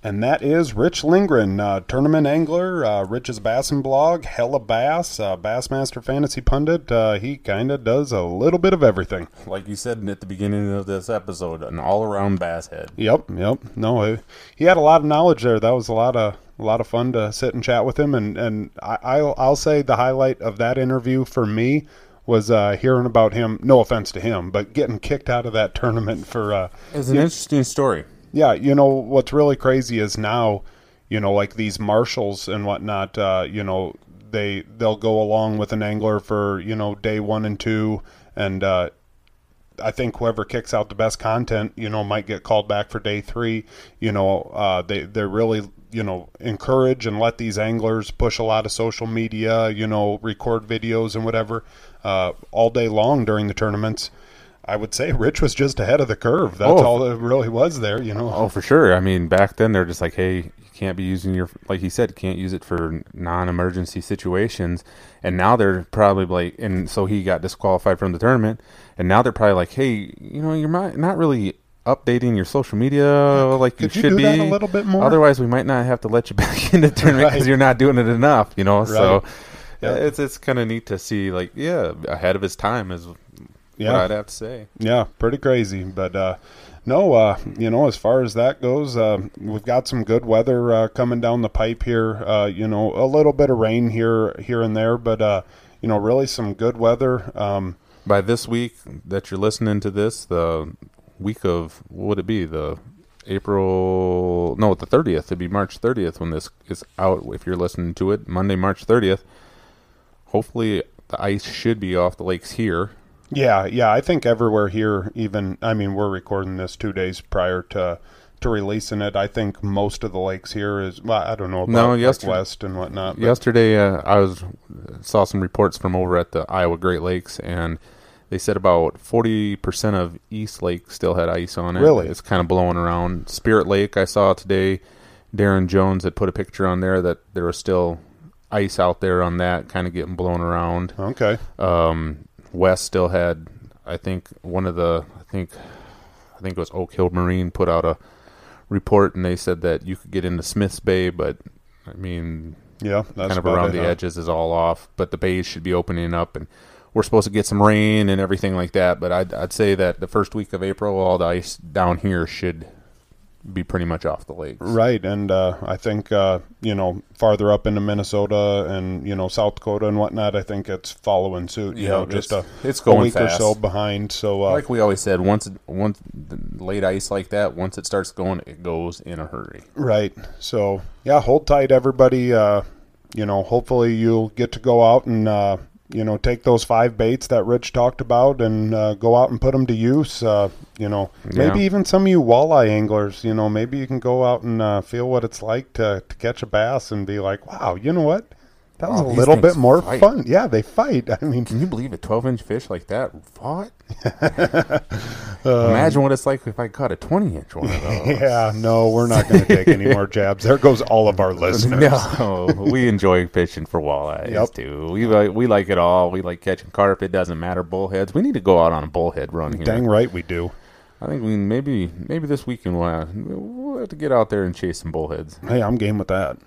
And that is Rich Lindgren, uh, tournament angler, uh, Rich's Bassin blog, Hella Bass, uh, Bassmaster Fantasy Pundit. Uh, he kind of does a little bit of everything. Like you said at the beginning of this episode, an all-around bass head. Yep, yep. No, he, he had a lot of knowledge there. That was a lot of a lot of fun to sit and chat with him. And and I, I'll I'll say the highlight of that interview for me was uh, hearing about him. No offense to him, but getting kicked out of that tournament for. Uh, It's an interesting story. Yeah, you know what's really crazy is now, you know, like these marshals and whatnot. Uh, you know, they they'll go along with an angler for you know day one and two, and uh, I think whoever kicks out the best content, you know, might get called back for day three. You know, uh, they they really you know encourage and let these anglers push a lot of social media. You know, record videos and whatever uh, all day long during the tournaments. I would say Rich was just ahead of the curve. That's Oh. all it really was there. You know. Oh, for sure. I mean, back then they're just like, hey, you can't be using your, like he said, can't use it for non-emergency situations. And now they're probably like, and so he got disqualified from the tournament. And now they're probably like, hey, you know, you're not not really updating your social media like you could you should do be that a little bit more? Otherwise, we might not have to let you back in the tournament because Right. you're not doing it enough. You know, so. Right. uh, It's it's kind of neat to see, like, yeah, ahead of his time is Yeah. I'd have to say. Yeah, pretty crazy. But uh, no, uh, you know, as far as that goes, uh, we've got some good weather uh, coming down the pipe here. Uh, you know, a little bit of rain here, here and there, but uh, you know, really some good weather. Um, by this week that you're listening to this, the week of what would it be? The April no, the thirtieth. It'd be March thirtieth when this is out. If you're listening to it, Monday, March thirtieth. Hopefully, the ice should be off the lakes here. Yeah, yeah, I think everywhere here, even I mean, we're recording this two days prior to to releasing it. I think most of the lakes here is well, I don't know about No, like yesterday- west and whatnot. but- Yesterday, uh, I was saw some reports from over at the Iowa Great Lakes, and they said about forty percent of East Lake still had ice on it. Really? it's kind of blowing around. Spirit Lake, I saw today. Darren Jones had put a picture on there that there was still ice out there on that, kind of getting blown around. Okay. Um, West still had, I think, one of the, I think, I think it was Oak Hill Marine put out a report, and they said that you could get into Smiths Bay, but I mean, Yeah, that's kind of around the edges is all off, but the bays should be opening up, and we're supposed to get some rain and everything like that. But I'd, I'd say that the first week of April, all the ice down here should be pretty much off the lakes. Right, and uh, I think uh, you know farther up into Minnesota and you know South Dakota and whatnot, I think it's following suit. You Yeah, know, just a, it's- it's a going week fast. or so behind. So uh, Like we always said, once once the late ice like that, once it starts going, it goes in a hurry. right, so yeah, hold tight, everybody. Uh, you know, hopefully you'll get to go out and uh, you know take those five baits that Rich talked about and uh, go out and put them to use. Uh, you know, maybe even some of you walleye anglers. You know, maybe you can go out and uh, feel what it's like to to catch a bass and be like, wow, you know what. That was Oh, a little bit more fight. fun. Yeah, they fight. I mean, Can you believe a 12 inch fish like that fought? Um, Imagine what it's like if I caught a 20 inch one of those. yeah, no, we're not going to take any more jabs. There goes all of our listeners. No, we enjoy fishing for walleyes Yep. too. We like we like it all. We like catching carp. It doesn't matter bullheads. We need to go out on a bullhead run here. Dang right we do. I think we maybe maybe this weekend we'll have, we'll have to get out there and chase some bullheads. Hey, I'm game with that.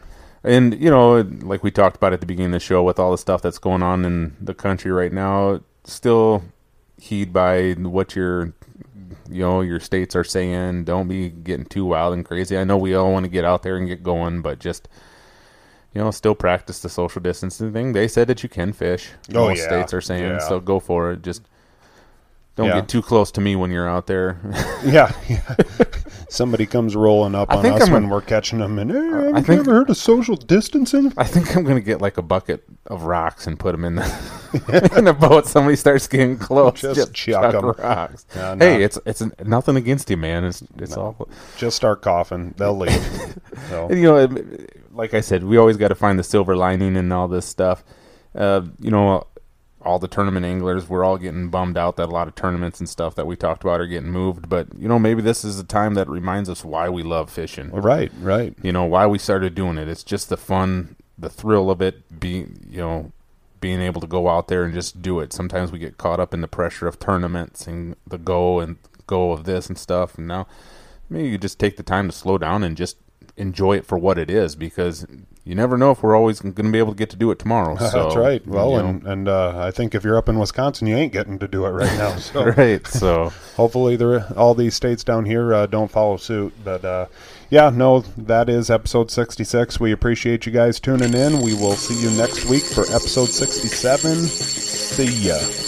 And you know, like we talked about at the beginning of the show, with all the stuff that's going on in the country right now, still heed by what your you know your states are saying. Don't be getting too wild and crazy. I know we all want to get out there and get going, but just you know, still practice the social distancing thing. They said that you can fish. Oh, Most yeah. states are saying Yeah. so. Go for it. Just don't Yeah. get too close to me when you're out there. Yeah, yeah. Somebody comes rolling up I on us I'm when gonna- we're catching them, and hey, have I you think- ever heard of social distancing? I think I'm gonna get like a bucket of rocks and put them in the in the boat. Somebody starts getting close, Just chuck 'em. rocks. Yeah, hey, nah. it's it's nothing against you, man. It's it's all. Just start coughing, they'll leave. So, And, you know, like I said, we always got to find the silver lining in all this stuff. Uh, you know, all the tournament anglers, we're all getting bummed out that a lot of tournaments and stuff that we talked about are getting moved. But you know, maybe this is a time that reminds us why we love fishing. right, right. you know why we started doing it it's just the fun the thrill of it being you know being able to go out there and just do it sometimes we get caught up in the pressure of tournaments and the go and go of this and stuff and now maybe you just take the time to slow down and just enjoy it for what it is because you never know if we're always going to be able to get to do it tomorrow. So, That's right. Well, you know, and and uh, I think if you're up in Wisconsin, you ain't getting to do it right now. So right. So hopefully, the all these states down here uh, don't follow suit. But uh, yeah, no, that is episode 66. We appreciate you guys tuning in. We will see you next week for episode 67. See ya.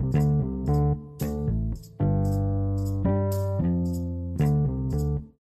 Thank you.